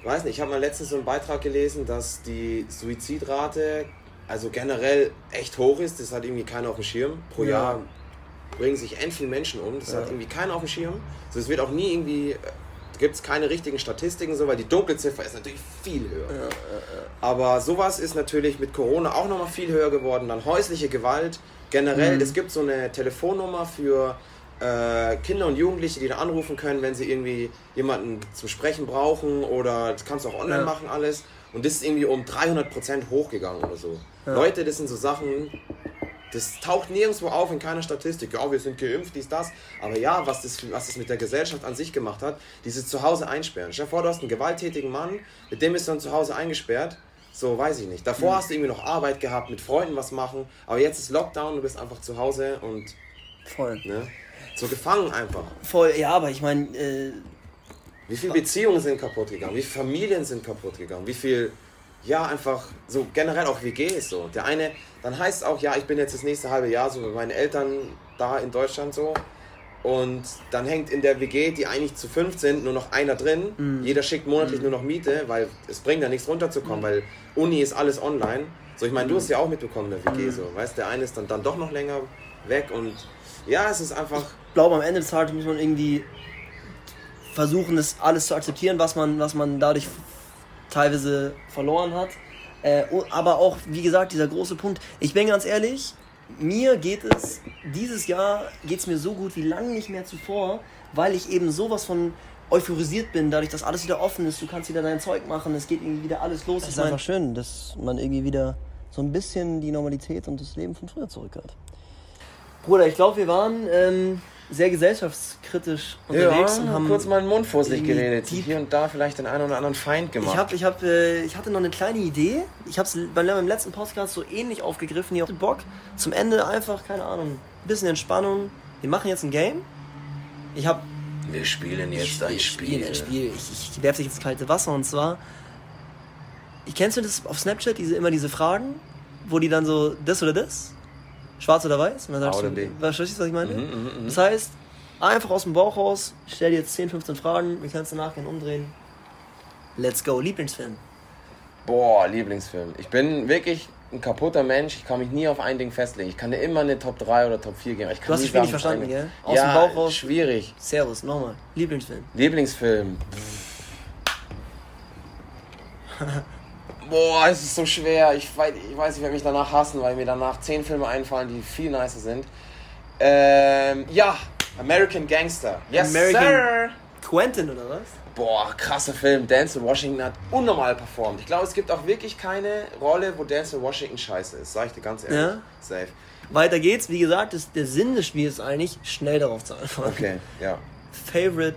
weiß nicht, ich habe mal letztens so einen Beitrag gelesen, dass die Suizidrate also generell echt hoch ist. Das hat irgendwie keiner auf dem Schirm. Pro Ja. Jahr bringen sich end viele Menschen um. Das Ja. hat irgendwie keiner auf dem Schirm. Also es wird auch nie irgendwie, äh, gibt es keine richtigen Statistiken, so, weil die Dunkelziffer ist natürlich viel höher. Aber sowas ist natürlich mit Corona auch nochmal viel höher geworden. Dann häusliche Gewalt. Generell, Mhm. es gibt so eine Telefonnummer für äh, Kinder und Jugendliche, die da anrufen können, wenn sie irgendwie jemanden zum Sprechen brauchen oder das kannst du auch online Ja. machen alles. Und das ist irgendwie um 300% hochgegangen oder so. Leute, das sind so Sachen, das taucht nirgendwo auf in keiner Statistik. Ja, wir sind geimpft, dies, das. Aber ja, was das, was das mit der Gesellschaft an sich gemacht hat, dieses Zuhause einsperren. Stell dir vor, du hast einen gewalttätigen Mann, mit dem bist du dann zu Hause eingesperrt. So, weiß ich nicht. Davor hast du irgendwie noch Arbeit gehabt, mit Freunden was machen. Aber jetzt ist Lockdown, du bist einfach zu Hause und, Voll. ne, so gefangen einfach. Voll, ja, aber ich meine, äh, Wie viele Beziehungen sind kaputt gegangen? Wie viele Familien sind kaputt gegangen? Wie viel, ja, einfach so generell auch WGs so. Der eine, dann heißt es auch, ja, ich bin jetzt das nächste halbe Jahr so mit meinen Eltern da in Deutschland so. Und dann hängt in der WG, die eigentlich zu fünf sind, nur noch einer drin. Jeder schickt monatlich nur noch Miete, weil es bringt ja nichts runterzukommen, weil Uni ist alles online. So, ich meine, du hast ja auch mitbekommen in der WG so. Weißt der eine ist dann, dann doch noch länger weg und ja, es ist einfach. glaube, am Ende des Tages muss man irgendwie versuchen, das alles zu akzeptieren, was man, was man dadurch teilweise verloren hat. Äh, o- aber auch, wie gesagt, dieser große Punkt. Ich bin ganz ehrlich, mir geht es, dieses Jahr geht es mir so gut wie lange nicht mehr zuvor, weil ich eben sowas von euphorisiert bin, dadurch, dass alles wieder offen ist, du kannst wieder dein Zeug machen, es geht irgendwie wieder alles los. Es ist einfach schön, dass man irgendwie wieder so ein bisschen die Normalität und das Leben von früher zurück hat. Bruder, ich glaube, wir waren ähm, sehr gesellschaftskritisch unterwegs und haben kurz mal den Mund vor sich geredet. die- Hier und da vielleicht den einen oder anderen Feind gemacht. Ich, hab, ich, hab, äh, ich hatte noch eine kleine Idee. Ich habe es beim beim letzten Podcast so ähnlich aufgegriffen. Ich hatte Bock. Zum Ende einfach, keine Ahnung, ein bisschen Entspannung. Wir machen jetzt ein Game. Ich habe Wir spielen jetzt ein Spiel. Ein Spiel. Ich, ich werfe dich ins kalte Wasser und zwar. Ich kennst du das auf Snapchat, diese, immer diese Fragen, wo die dann so das oder das? Schwarz oder weiß? Und dann sagst A oder du, B. verstehst du, was ich meine? Mhm, Das heißt, einfach aus dem Bauch raus, stell dir jetzt 10, 15 Fragen, wir können es danach gerne umdrehen. Let's go, Lieblingsfilm. Boah, Lieblingsfilm. Ich bin wirklich ein kaputter Mensch. Ich kann mich nie auf ein Ding festlegen. Ich kann dir immer eine Top 3 oder Top 4 geben. Ich kann Du hast nicht sagen, verstanden, gell? Aus ja, dem Bauch raus. schwierig. Servus, nochmal. Lieblingsfilm. Lieblingsfilm. Boah, es ist so schwer. Ich weiß, ich, weiß, ich werde mich danach hassen, weil mir danach 10 Filme einfallen, die viel nicer sind. Ähm, ja, American Gangster. Yes, American- sir. Quentin oder was? Boah, krasser Film. Denzel Washington hat unnormal performt. Ich glaube, es gibt auch wirklich keine Rolle, wo Denzel Washington scheiße ist. Sag ich dir ganz ehrlich. Ja? Safe. Weiter geht's. Wie gesagt, das, der Sinn des Spiels ist eigentlich, schnell darauf zu antworten. Okay, ja. Favorite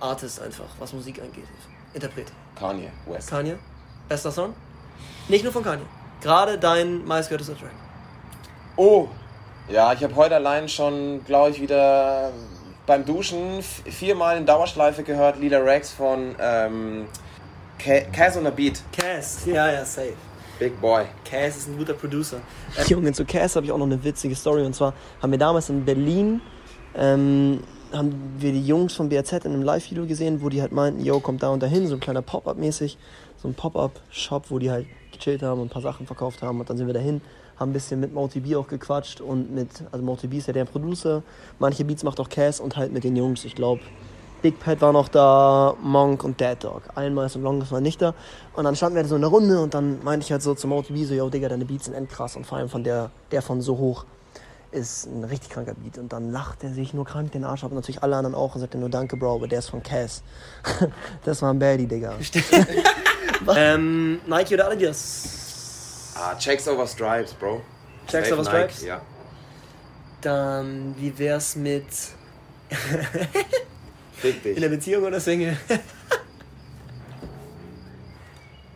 Artist einfach, was Musik angeht. Interpret. Kanye West. Kanye? Bester Song? Nicht nur von Kanye. Gerade dein meistgehörtester Track. Oh, ja, ich habe heute allein schon, glaube ich, wieder beim Duschen viermal in Dauerschleife gehört Lila Rex von ähm, Ca- Cass on a Beat. Cass. Ja, ja, safe. Big Boy. Cass ist ein guter Producer. Äh, Junge, zu Cass habe ich auch noch eine witzige Story. Und zwar haben wir damals in Berlin ähm, haben wir die Jungs vom BRZ in einem Live-Video gesehen, wo die halt meinten, yo, kommt da und dahin, so ein kleiner Pop-Up mäßig, so ein Pop-Up-Shop, wo die halt gechillt haben und ein paar Sachen verkauft haben und dann sind wir dahin, haben ein bisschen mit Multi B auch gequatscht und mit, also Multi B ist ja der Producer, manche Beats macht auch Cass und halt mit den Jungs, ich glaube, Big Pat war noch da, Monk und Dead Dog. Einmal ist und Longest war nicht da. Und dann standen wir so in der Runde und dann meinte ich halt so zum Multi B so, yo Digga, deine Beats sind endkrass und vor allem von der, der von so hoch ist ein richtig kranker Beat. Und dann lacht er sich nur krank den Arsch ab. Und natürlich alle anderen auch und sagt nur Danke, Bro, aber der ist von Cass. das war ein Baddie, Digga. Ähm, Nike oder Adidas? Ah, Checks over Stripes, Bro. Checks Safe over Nike, Stripes? Ja. Dann, wie wär's mit Fick dich. in der Beziehung oder Single?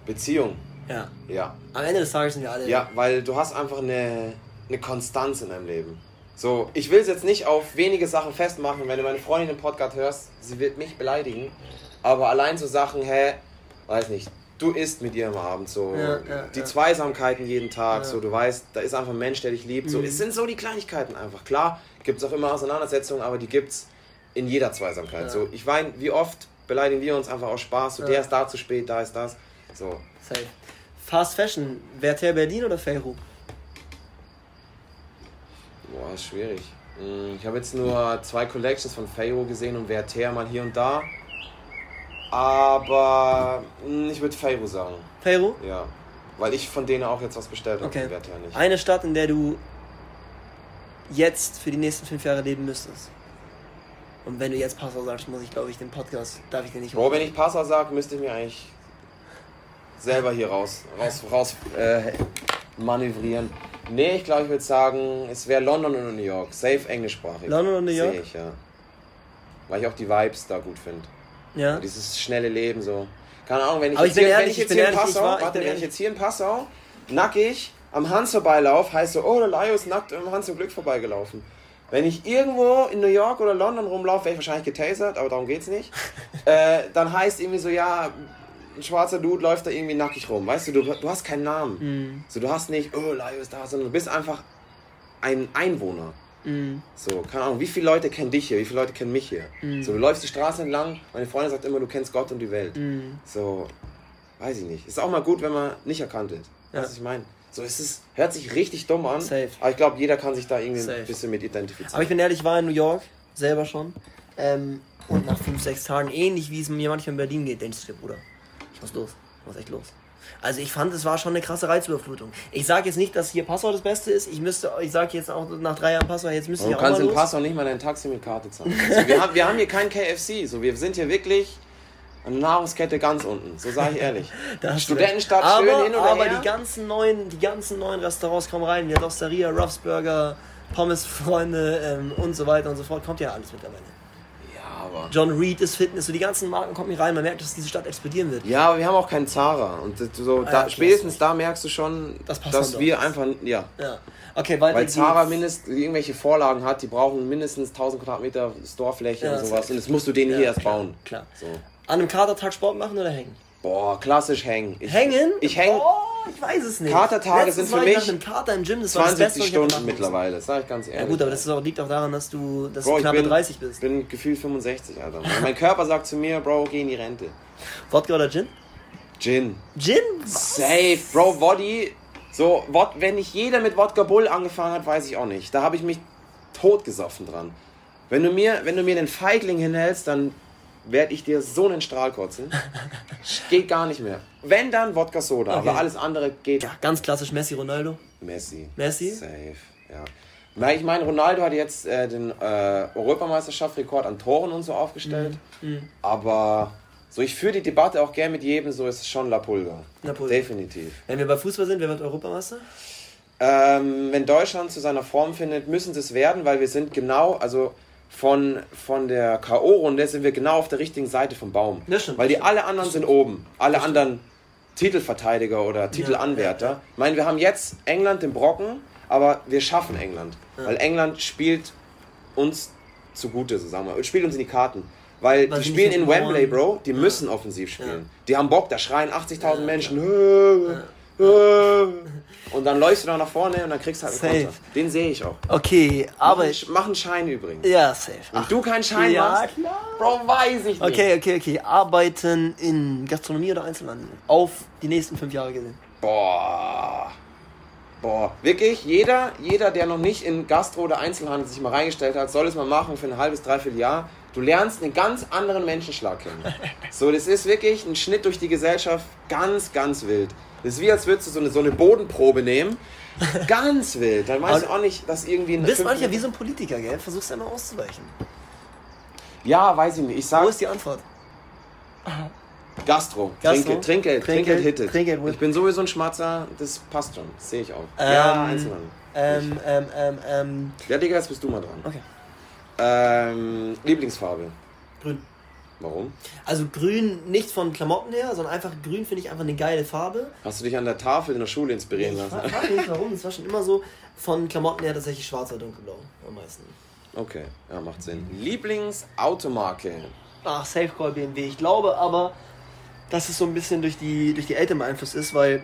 Beziehung. ja. Ja. Am Ende des Tages sind wir alle. Ja, weil du hast einfach eine, eine Konstanz in deinem Leben. So, ich will es jetzt nicht auf wenige Sachen festmachen. Wenn du meine Freundin im Podcast hörst, sie wird mich beleidigen. Aber allein so Sachen, hä, weiß nicht, du isst mit ihr am Abend so. Ja, ja, die ja. Zweisamkeiten jeden Tag, so, du weißt, da ist einfach ein Mensch, der dich liebt. So, Mhm. es sind so die Kleinigkeiten einfach. Klar, gibt es auch immer Auseinandersetzungen, aber die gibt's in jeder Zweisamkeit. So, ich weine, wie oft beleidigen wir uns einfach aus Spaß. So, der ist da zu spät, da ist das. So, Safe. Fast Fashion, Werther Berlin oder Feyro? Boah, ist schwierig. Mm, Ich habe jetzt nur zwei Collections von Fayro gesehen und Werther mal hier und da. Aber mm, ich würde Fayro sagen. Feyro? Ja. Weil ich von denen auch jetzt was bestellt habe. Okay. von Werther nicht. Eine Stadt, in der du jetzt für die nächsten fünf Jahre leben müsstest. Und wenn du jetzt Passau sagst, muss ich, glaube ich, den Podcast, darf ich den nicht Bro, wenn ich Passau sage, müsste ich mir eigentlich selber hier raus, raus, raus äh, manövrieren. Nee, ich glaube, ich würde sagen, es wäre London oder New York. Safe englischsprachig. London oder New York? Sehe ich, ja. Weil ich auch die Vibes da gut finde. Ja? Dieses schnelle Leben so. Keine Ahnung, wenn ich, jetzt, ich hier, ehrlich, wenn ich ich jetzt bin hier in Passau, war- warte, wenn ich jetzt hier in Passau nackig am Hans vorbeilaufe, heißt so, oh, der Laio ist nackt am Hans zum Glück vorbeigelaufen. Wenn ich irgendwo in New York oder London rumlaufe, wäre ich wahrscheinlich getasert, aber darum geht's nicht. äh, dann heißt irgendwie so, ja, ein schwarzer Dude läuft da irgendwie nackig rum. Weißt du, du, du hast keinen Namen. Mhm. So, du hast nicht, oh, Laio ist da, sondern du bist einfach ein Einwohner. Mhm. So, keine Ahnung, wie viele Leute kennen dich hier, wie viele Leute kennen mich hier? So, du läufst die Straße entlang, meine Freundin sagt immer, du kennst Gott und die Welt. Mhm. So, weiß ich nicht. Ist auch mal gut, wenn man nicht erkannt wird. Ja. Was ich meine? So, es ist, hört sich richtig dumm an, Safe. aber ich glaube, jeder kann sich da irgendwie Safe. ein bisschen mit identifizieren. Aber ich bin ehrlich, ich war in New York, selber schon. Ähm, und nach fünf, sechs Tagen, ähnlich wie es mir manchmal in Berlin geht, denkst du dir, Bruder, was ist los? Was ist echt los? Also ich fand, es war schon eine krasse Reizüberflutung. Ich sage jetzt nicht, dass hier Passau das Beste ist. Ich müsste, ich sage jetzt auch nach drei Jahren Passau, jetzt müsste Und ich du auch mal kannst im los. Pass auch nicht mal dein Taxi mit Karte zahlen. So, wir, haben, wir haben hier kein KFC, so, wir sind hier wirklich eine Nahrungskette ganz unten, so sage ich ehrlich. Du. Studentenstadt, aber, schön hin oder aber her. die ganzen neuen, die ganzen neuen Restaurants kommen rein. Die Osteria, Ruffs Burger, Pommesfreunde ähm, und so weiter und so fort. Kommt ja alles mittlerweile. Aber... John Reed ist Fitness, so die ganzen Marken kommen hier rein. Man merkt, dass diese Stadt explodieren wird. Ja, aber wir haben auch keinen Zara. Und so, Ah, da, okay, spätestens da merkst du schon, Das dass wir einfach, ja, Ja. Okay, weiter Weil. Zara mindest irgendwelche Vorlagen hat, die brauchen mindestens 1000 Quadratmeter Storefläche Ja, und sowas. Und das musst du denen hier erst klar, bauen. Klar. So. An einem Katertag Sport machen oder hängen? Boah, klassisch hängen. Ich, Hängen? Ich häng Oh, ich weiß es nicht. Katertage Letztens sind für ich mich einem Kater im Gym, das war das 72 Beste, was ich Stunden mittlerweile, sag ich ganz ehrlich. Ja gut, aber das ist auch, liegt auch daran, dass du, dass Bro, du ich knappe bin, 30 bist. bin gefühlt 65, Alter. mein Körper sagt zu mir, Bro, geh in die Rente. Wodka oder Gin? Gin. Gin? Safe, Bro, Woddy. So, Wod wenn nicht jeder mit Wodka Bull angefangen hat, weiß ich auch nicht. Da habe ich mich totgesoffen dran. Wenn du mir, wenn du mir den Feigling hinhältst, dann werde ich dir so einen Strahl kotzen. geht gar nicht mehr. Wenn dann Wodka Soda, Okay. aber alles andere geht. Ja, ganz klassisch Messi, Ronaldo. Messi. Messi? Safe, ja. Na, ich meine, Ronaldo hat jetzt äh, den äh, Europameisterschaftsrekord an Toren und so aufgestellt. Mhm. Aber so, ich führe die Debatte auch gern mit jedem, so ist es schon La Pulga. La Pulga. Definitiv. Wenn wir bei Fußball sind, wer wird Europameister? Ähm, wenn Deutschland zu seiner Form findet, müssen sie es werden, weil wir sind genau, also von, von der K.O.-Runde sind wir genau auf der richtigen Seite vom Baum. Stimmt, weil die alle anderen sind oben. Alle anderen Titelverteidiger oder Titelanwärter. ja, ja. Ich meine, wir haben jetzt England den Brocken, aber wir schaffen England. Weil England spielt uns zugute, so sagen wir. Spielt uns in die Karten. Weil Weil die spielen in Wembley. Bro. Die müssen offensiv spielen. Ja. Die haben Bock, da schreien 80.000 Ja, Menschen. Ja. Und dann läufst du da nach vorne und dann kriegst du halt einen Safe. Konter. Den sehe ich auch. Okay, aber. Mach, einen- mach einen Schein übrigens. Ja, safe. Und du keinen Schein ja, machst? klar. Bro, weiß ich nicht. Okay, okay, okay. Arbeiten in Gastronomie oder Einzelhandel? Auf die nächsten fünf Jahre gesehen. Boah. Boah. Wirklich, jeder, jeder, der noch nicht in Gastro oder Einzelhandel sich mal reingestellt hat, soll es mal machen für ein halbes, dreiviertel Jahr. Du lernst einen ganz anderen Menschenschlag kennen. So, das ist wirklich ein Schnitt durch die Gesellschaft. Ganz, ganz wild. Das ist wie, als würdest du so eine, so eine Bodenprobe nehmen. Ganz wild. Dann weißt du auch nicht, dass irgendwie ein. Du bist manchmal wie so ein Politiker, gell? Versuchst immer auszuweichen. Ja, weiß ich nicht. Ich Wo sag ist die Antwort? Gastro. Gastro. Trinkgeld, Trinkgeld, Trinkgeld, hittet. Trinkgeld ich bin sowieso ein Schmatzer, das passt schon. Sehe ich auch. ja, Ähm, Einzelhandel. Ähm, ähm, ähm, ähm. Ja, Digga, jetzt bist du mal dran. Okay. Ähm, Lieblingsfarbe. Grün. Warum? Also grün nicht von Klamotten her, sondern einfach grün finde ich einfach eine geile Farbe. Hast du dich an der Tafel in der Schule inspirieren Ich lassen? frage nicht warum, es war schon immer so von Klamotten her tatsächlich schwarz oder dunkelblau am meisten. Okay, ja, macht Sinn. Lieblingsautomarke. Ach, Safe Call BMW. Ich glaube aber, dass es so ein bisschen durch die, durch die Eltern beeinflusst ist, weil,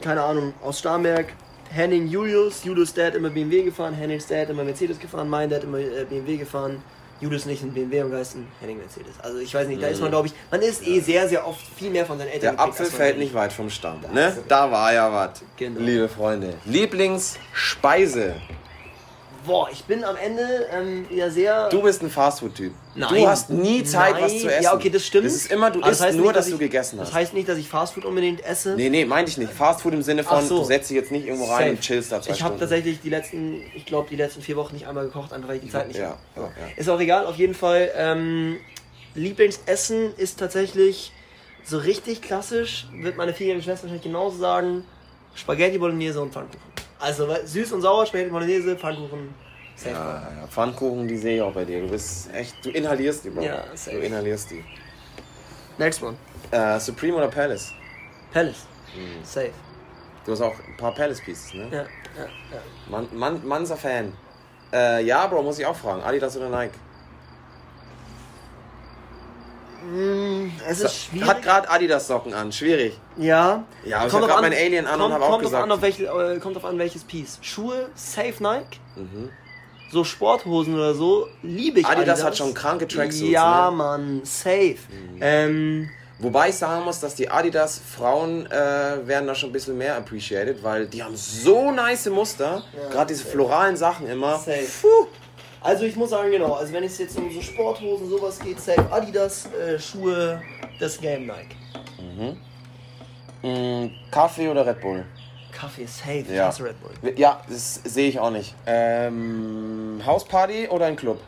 keine Ahnung, aus Starnberg, Henning Julius, Julius Dad immer BMW gefahren, Hennings Dad immer Mercedes gefahren, mein Dad immer äh, BMW gefahren, Julius nicht in BMW am Geisten, Henning Mercedes. Also ich weiß nicht, da ist man glaube ich, man ist eh sehr, sehr oft viel mehr von seinen Eltern Der Apfel fällt nicht weit vom Stamm. Ne? Da war ja was. Genau. Liebe Freunde. Lieblingsspeise. Boah, ich bin am Ende ähm, ja sehr... Du bist ein Fastfood-Typ. Nein. Du hast nie Zeit, Nein. was zu essen. Ja, okay, das stimmt. Das ist immer, du Aber isst das heißt nur, nicht, dass, du ich- gegessen hast. Das heißt nicht, dass ich Fastfood unbedingt esse. nee, nee, meinte ich nicht. Fastfood im Sinne von, so. du setzt dich jetzt nicht irgendwo rein Safe. und chillst da zwei Ich habe tatsächlich die letzten, ich glaube, die letzten vier Wochen nicht einmal gekocht, einfach weil ich die Zeit nicht Ja, habe. ja, ja. Ist auch egal, auf jeden Fall. Ähm, Lieblingsessen ist tatsächlich so richtig klassisch, wird meine vierjährige Schwester wahrscheinlich genauso sagen: Spaghetti Bolognese und Pfannkuchen. Also süß und sauer, Spaghetti Bolognese, Pfannkuchen. Safe. Ja, ja, Pfannkuchen, die sehe ich auch bei dir. Du bist echt, du inhalierst die, Bro. Ja, du safe. inhalierst die. Next one. Äh, Supreme oder Palace? Palace. Mhm. Safe. Du hast auch ein paar Palace Pieces, ne? Ja, ja, ja. Man, man, Manser Fan. Äh, ja, Bro, muss ich auch fragen. Adidas oder Nike? Mm, Es ist schwierig. Hat gerade Adidas Socken an. Schwierig. Ja. Ja, aber ich Kommt hab drauf grad mein Alien an und kommt, hab auch kommt gesagt- an, auf welche, äh, kommt drauf an, welches Piece. Schuhe, safe Nike. Mhm. So Sporthosen oder so, liebe ich Adidas hat schon kranke Tracksuits, Ja, ne? Mann, safe. Ähm, Wobei ich sagen muss, dass die Adidas Frauen äh, werden da schon ein bisschen mehr appreciated, weil die haben so nice Muster. Gerade diese floralen Sachen immer. safe. Puh. Also ich muss sagen, genau, also wenn es jetzt um so Sporthosen, sowas geht, safe Adidas, äh, Schuhe, das Game Nike. Mm, Kaffee oder Red Bull? Kaffee, safe, ich Ja. hasse Red Bull. Ja, das sehe ich auch nicht. Ähm, Hausparty oder ein Club?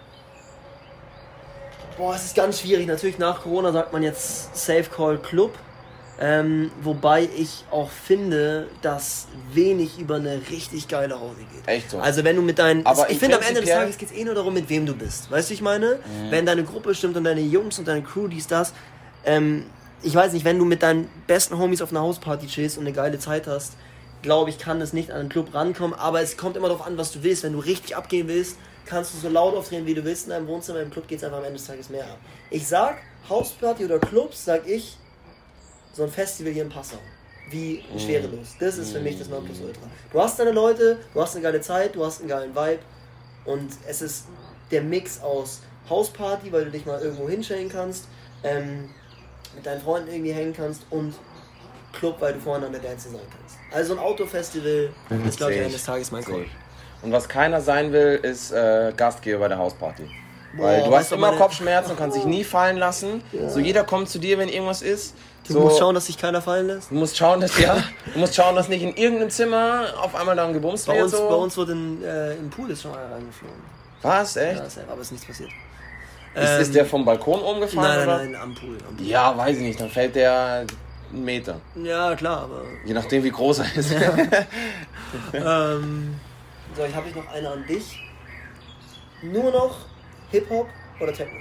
Boah, es ist ganz schwierig. Natürlich nach Corona sagt man jetzt Safe Call Club. Ähm, wobei ich auch finde, dass wenig über eine richtig geile Hause geht. Echt so? Also wenn du mit deinen... Aber ich im finde am Ende des Tages geht es eh nur darum, mit wem du bist. Weißt du, ich meine? Wenn deine Gruppe stimmt und deine Jungs und deine Crew, dies, das. Ähm, ich weiß nicht, wenn du mit deinen besten Homies auf einer Hausparty chillst und eine geile Zeit hast, glaube ich, kann es nicht an einen Club rankommen. Aber es kommt immer darauf an, was du willst. Wenn du richtig abgehen willst, kannst du so laut aufdrehen, wie du willst in deinem Wohnzimmer. Im Club geht es einfach am Ende des Tages mehr ab. Ich sag, Hausparty oder Clubs, sag ich, so ein Festival hier in Passau. Wie schwerelos. Das ist für mich das Nonplusultra. Du hast deine Leute, du hast eine geile Zeit, du hast einen geilen Vibe und es ist der Mix aus Hausparty, weil du dich mal irgendwo hinstellen kannst, ähm, mit deinen Freunden irgendwie hängen kannst und Club, weil du voreinander dancen sein kannst. Also ein Autofestival ist, glaube ich, eines. Tages mein ich. Und was keiner sein will, ist äh, Gastgeber bei der Hausparty. Weil Boah, du weißt hast du, immer meine- Kopfschmerzen und kannst dich nie fallen lassen. So jeder kommt zu dir, wenn irgendwas ist. Du so, musst schauen, dass sich keiner fallen lässt. du musst schauen, dass ja, du musst schauen, dass nicht in irgendeinem Zimmer auf einmal da ein gebumst Bei wird. uns, so. bei uns wurde in, äh, im Pool ist schon einer reingeflogen. Was echt? Ja, safe, aber ist nichts passiert. ist, ist der vom Balkon umgefallen Nein, oder? nein, nein, am Pool. Am Pool. Ja, weiß ich nicht. Dann fällt der einen Meter. Ja, klar, aber. Je nachdem, wie groß er ist. Ähm, so, ich habe ich noch eine an dich. Nur noch Hip-Hop oder Techno?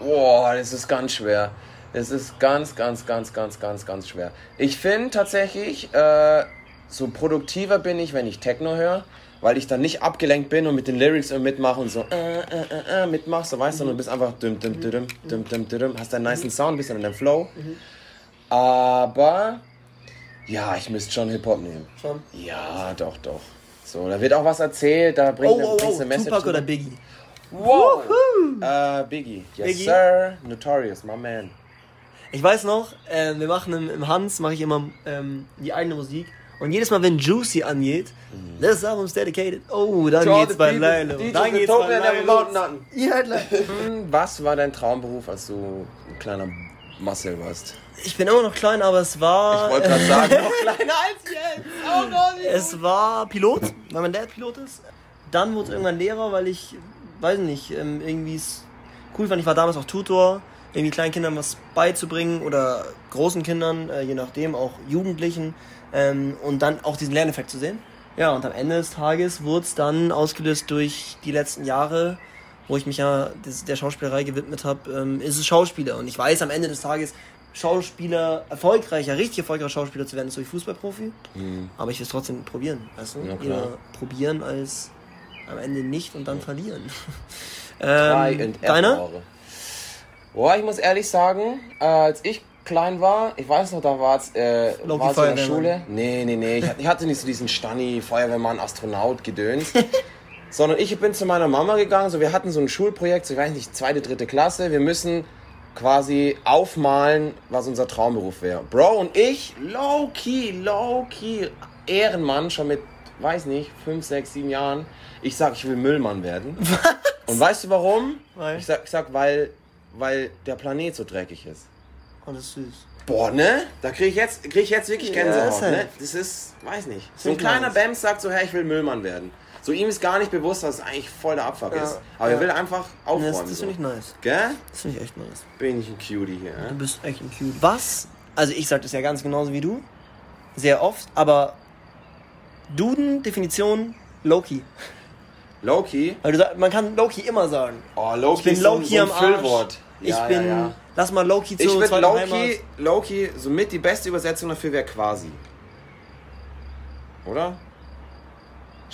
Boah, das ist ganz schwer. Es ist ganz, ganz, ganz, ganz, ganz, ganz schwer. Ich finde tatsächlich, äh, so produktiver bin ich, wenn ich Techno höre, weil ich dann nicht abgelenkt bin und mit den Lyrics mitmache und so äh, äh, äh, äh, mitmache, so weißt du, und du bist einfach düm, düm, düm, düm, düm, düm, hast einen niceen Sound, bist dann in deinem Flow. Aber Ja, ich müsste schon Hip-Hop nehmen. Schon. Ja, doch, doch. So, da wird auch was erzählt, da bringt Oh, oh, oh, eine Message. Tupac oder. Biggie? Wow. Äh, Biggie. Yes, Biggie. sir. Notorious, my man. Ich weiß noch, äh, wir machen im, im Hans, mache ich immer ähm, die eigene Musik. Und jedes Mal, wenn Juicy angeht, das Album is dedicated. Oh, dann geht's bei Leilo. Dann geht's bei never Leilo. Hm, Was war dein Traumberuf, als du ein kleiner Marcel warst? Ich bin immer noch klein, aber es war. Ich wollte gerade sagen, noch kleiner als jetzt. Oh Gott. Es war Pilot, weil mein Dad Pilot ist. Dann wurde es irgendwann Lehrer, weil ich, weiß nicht, ähm, irgendwie es cool fand. Ich war damals auch Tutor, irgendwie kleinen Kindern was beizubringen oder großen Kindern, äh, je nachdem, auch Jugendlichen. Ähm, und dann auch diesen Lerneffekt zu sehen. Ja, und am Ende des Tages wurde es dann ausgelöst durch die letzten Jahre, wo ich mich ja des, der Schauspielerei gewidmet habe, ähm, ist es Schauspieler. Und ich weiß am Ende des Tages, Schauspieler, erfolgreicher, richtig erfolgreicher Schauspieler zu werden, ist durch Fußballprofi. Aber ich will es trotzdem probieren, weißt du? Ja, probieren als am Ende nicht und dann verlieren. Ähm, deiner? error. Boah, ich muss ehrlich sagen, äh, als ich klein war, ich weiß noch, da war's, äh, Loki war's in der. Schule. Nee, nee, nee, ich, ich hatte nicht so diesen Stanni, Feuerwehrmann, Astronaut, Gedöns. sondern ich bin zu meiner Mama gegangen, so wir hatten so ein Schulprojekt, so ich weiß nicht, zweite, dritte Klasse, wir müssen quasi aufmalen, was unser Traumberuf wäre. Bro und ich, low key, low key, Ehrenmann, schon mit, weiß nicht, fünf, sechs, sieben Jahren. Ich sag, ich will Müllmann werden. Und weißt du warum? Weil? Ich sag, ich sag weil, weil der Planet so dreckig ist. Oh, das ist süß. Boah, ne? Da krieg ich jetzt, krieg ich jetzt wirklich Ja, Gänsehaut, halt- ne? Das ist, weiß nicht. So ein kleiner. Bams sagt so, hey, ich will Müllmann werden. So ihm ist gar nicht bewusst, dass es eigentlich voll der Abfuck Ja, ist. Aber er ja. will einfach aufräumen. Das, das finde ich nice. Gell? Das finde ich echt nice. Bin ich ein Cutie hier, Du ne? bist echt ein Cute. Was? Also ich sag das ja ganz genauso wie du. Sehr oft, aber Duden, Definition, Loki. Loki. Weil du sag, man kann Loki immer sagen. Oh, Loki Ich bin ist so, ein- Loki so am ein. Füllwort. Ich Ja, bin, Ja, lass mal Loki Ich zur würde zweiten Loki. Loki, somit die beste Übersetzung dafür wäre quasi. Oder?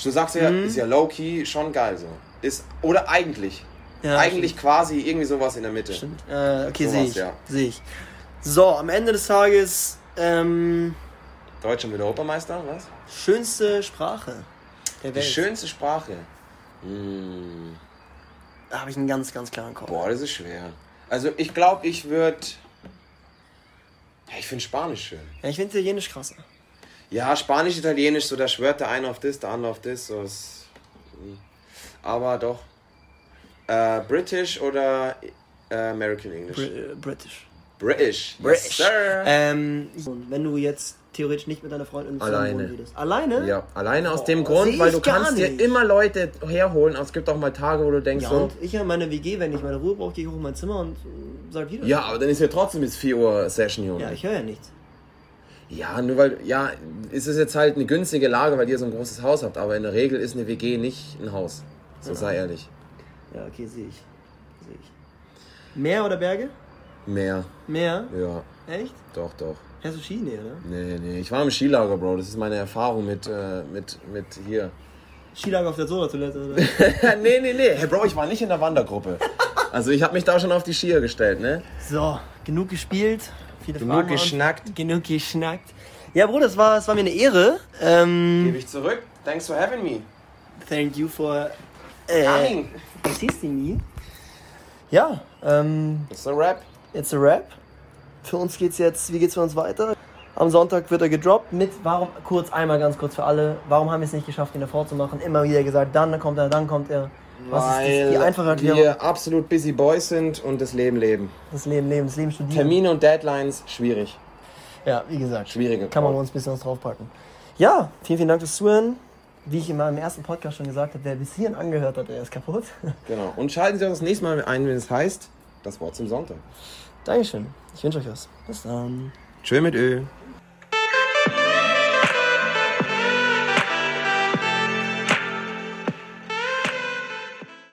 Du sagst ja, Mhm. ist ja Loki schon geil so. Ist, oder eigentlich. Ja, eigentlich quasi irgendwie sowas in der Mitte. Stimmt. Äh, okay, sehe ich. ja. Sehe ich. So, am Ende des Tages, ähm, Deutschland wieder Europameister, was? schönste Sprache der Die Welt. schönste Sprache. Hm, Da habe ich einen ganz, ganz klaren Kopf. boah, das ist schwer. Also ich glaube, ich würde. Ja, ich finde Spanisch schön. Ja, ich finde Italienisch krasser. Ja, Spanisch, Italienisch, so da schwört der eine auf das, der andere auf das. So ist, aber doch. Äh, British oder äh, American English? Br äh, British. British. British. Yes, sir. Ähm, wenn du jetzt theoretisch nicht mit deiner Freundin Alleine. würdest. Alleine? ja, alleine aus Oh, dem Grund, weil du kannst dir immer Leute herholen, aber es gibt auch mal Tage, wo du denkst Ja, so, und ich in meine WG, wenn ich meine Ruhe brauche, gehe ich hoch in mein Zimmer und äh, sag wieder. ja, aber dann ist ja trotzdem bis 4 Uhr Session, Junge. Ja, ich höre ja nichts. Ja, nur weil, ja, ist es jetzt halt eine günstige Lage, weil ihr so ein großes Haus habt, aber in der Regel ist eine WG nicht ein Haus. So sei ehrlich. Ja, okay, sehe ich. Sehe ich. Meer oder Berge? Mehr, Meer? ja, Echt? doch, doch. Fährst du Ski? Nee, oder? Nee, nee, ich war im Skilager, Bro. Das ist meine Erfahrung mit, äh, mit, mit hier. Skilager auf der Soda-Toilette, oder? nee, nee, nee. Hey, Bro, ich war nicht in der Wandergruppe. Also ich habe mich da schon auf die Skier gestellt, ne? so, genug gespielt. Viele Genug Fragen waren- geschnackt. Genug geschnackt. Ja, Bruder, es war, es war mir eine Ehre. Ähm, Gebe ich zurück. Thanks for having me. thank you for äh, Coming. assisting me. Ja, ähm, It's a rap. It's a Rap. Für uns geht's jetzt, wie geht's für uns weiter? Am Sonntag wird er gedroppt mit, warum, kurz, einmal ganz kurz für alle, warum haben wir es nicht geschafft, ihn davor zu machen? Immer wieder gesagt, dann kommt er, dann kommt er. Was ist Weil das, die einfache Erklärung? wir absolut busy boys sind und das Leben leben. Das Leben, Leben, das Leben studieren. Termine und Deadlines, schwierig. Ja, wie gesagt. Schwierige Kann man uns ein bisschen was draufpacken. Ja, vielen, vielen Dank fürs Zuhören. Wie ich in meinem ersten Podcast schon gesagt habe, wer bis hierhin angehört hat, der ist kaputt. Genau. Und schalten Sie auch das nächste Mal ein, wenn es heißt, das Wort zum Sonntag. Dankeschön. Ich wünsche euch was. Bis dann. Tschö mit Ö.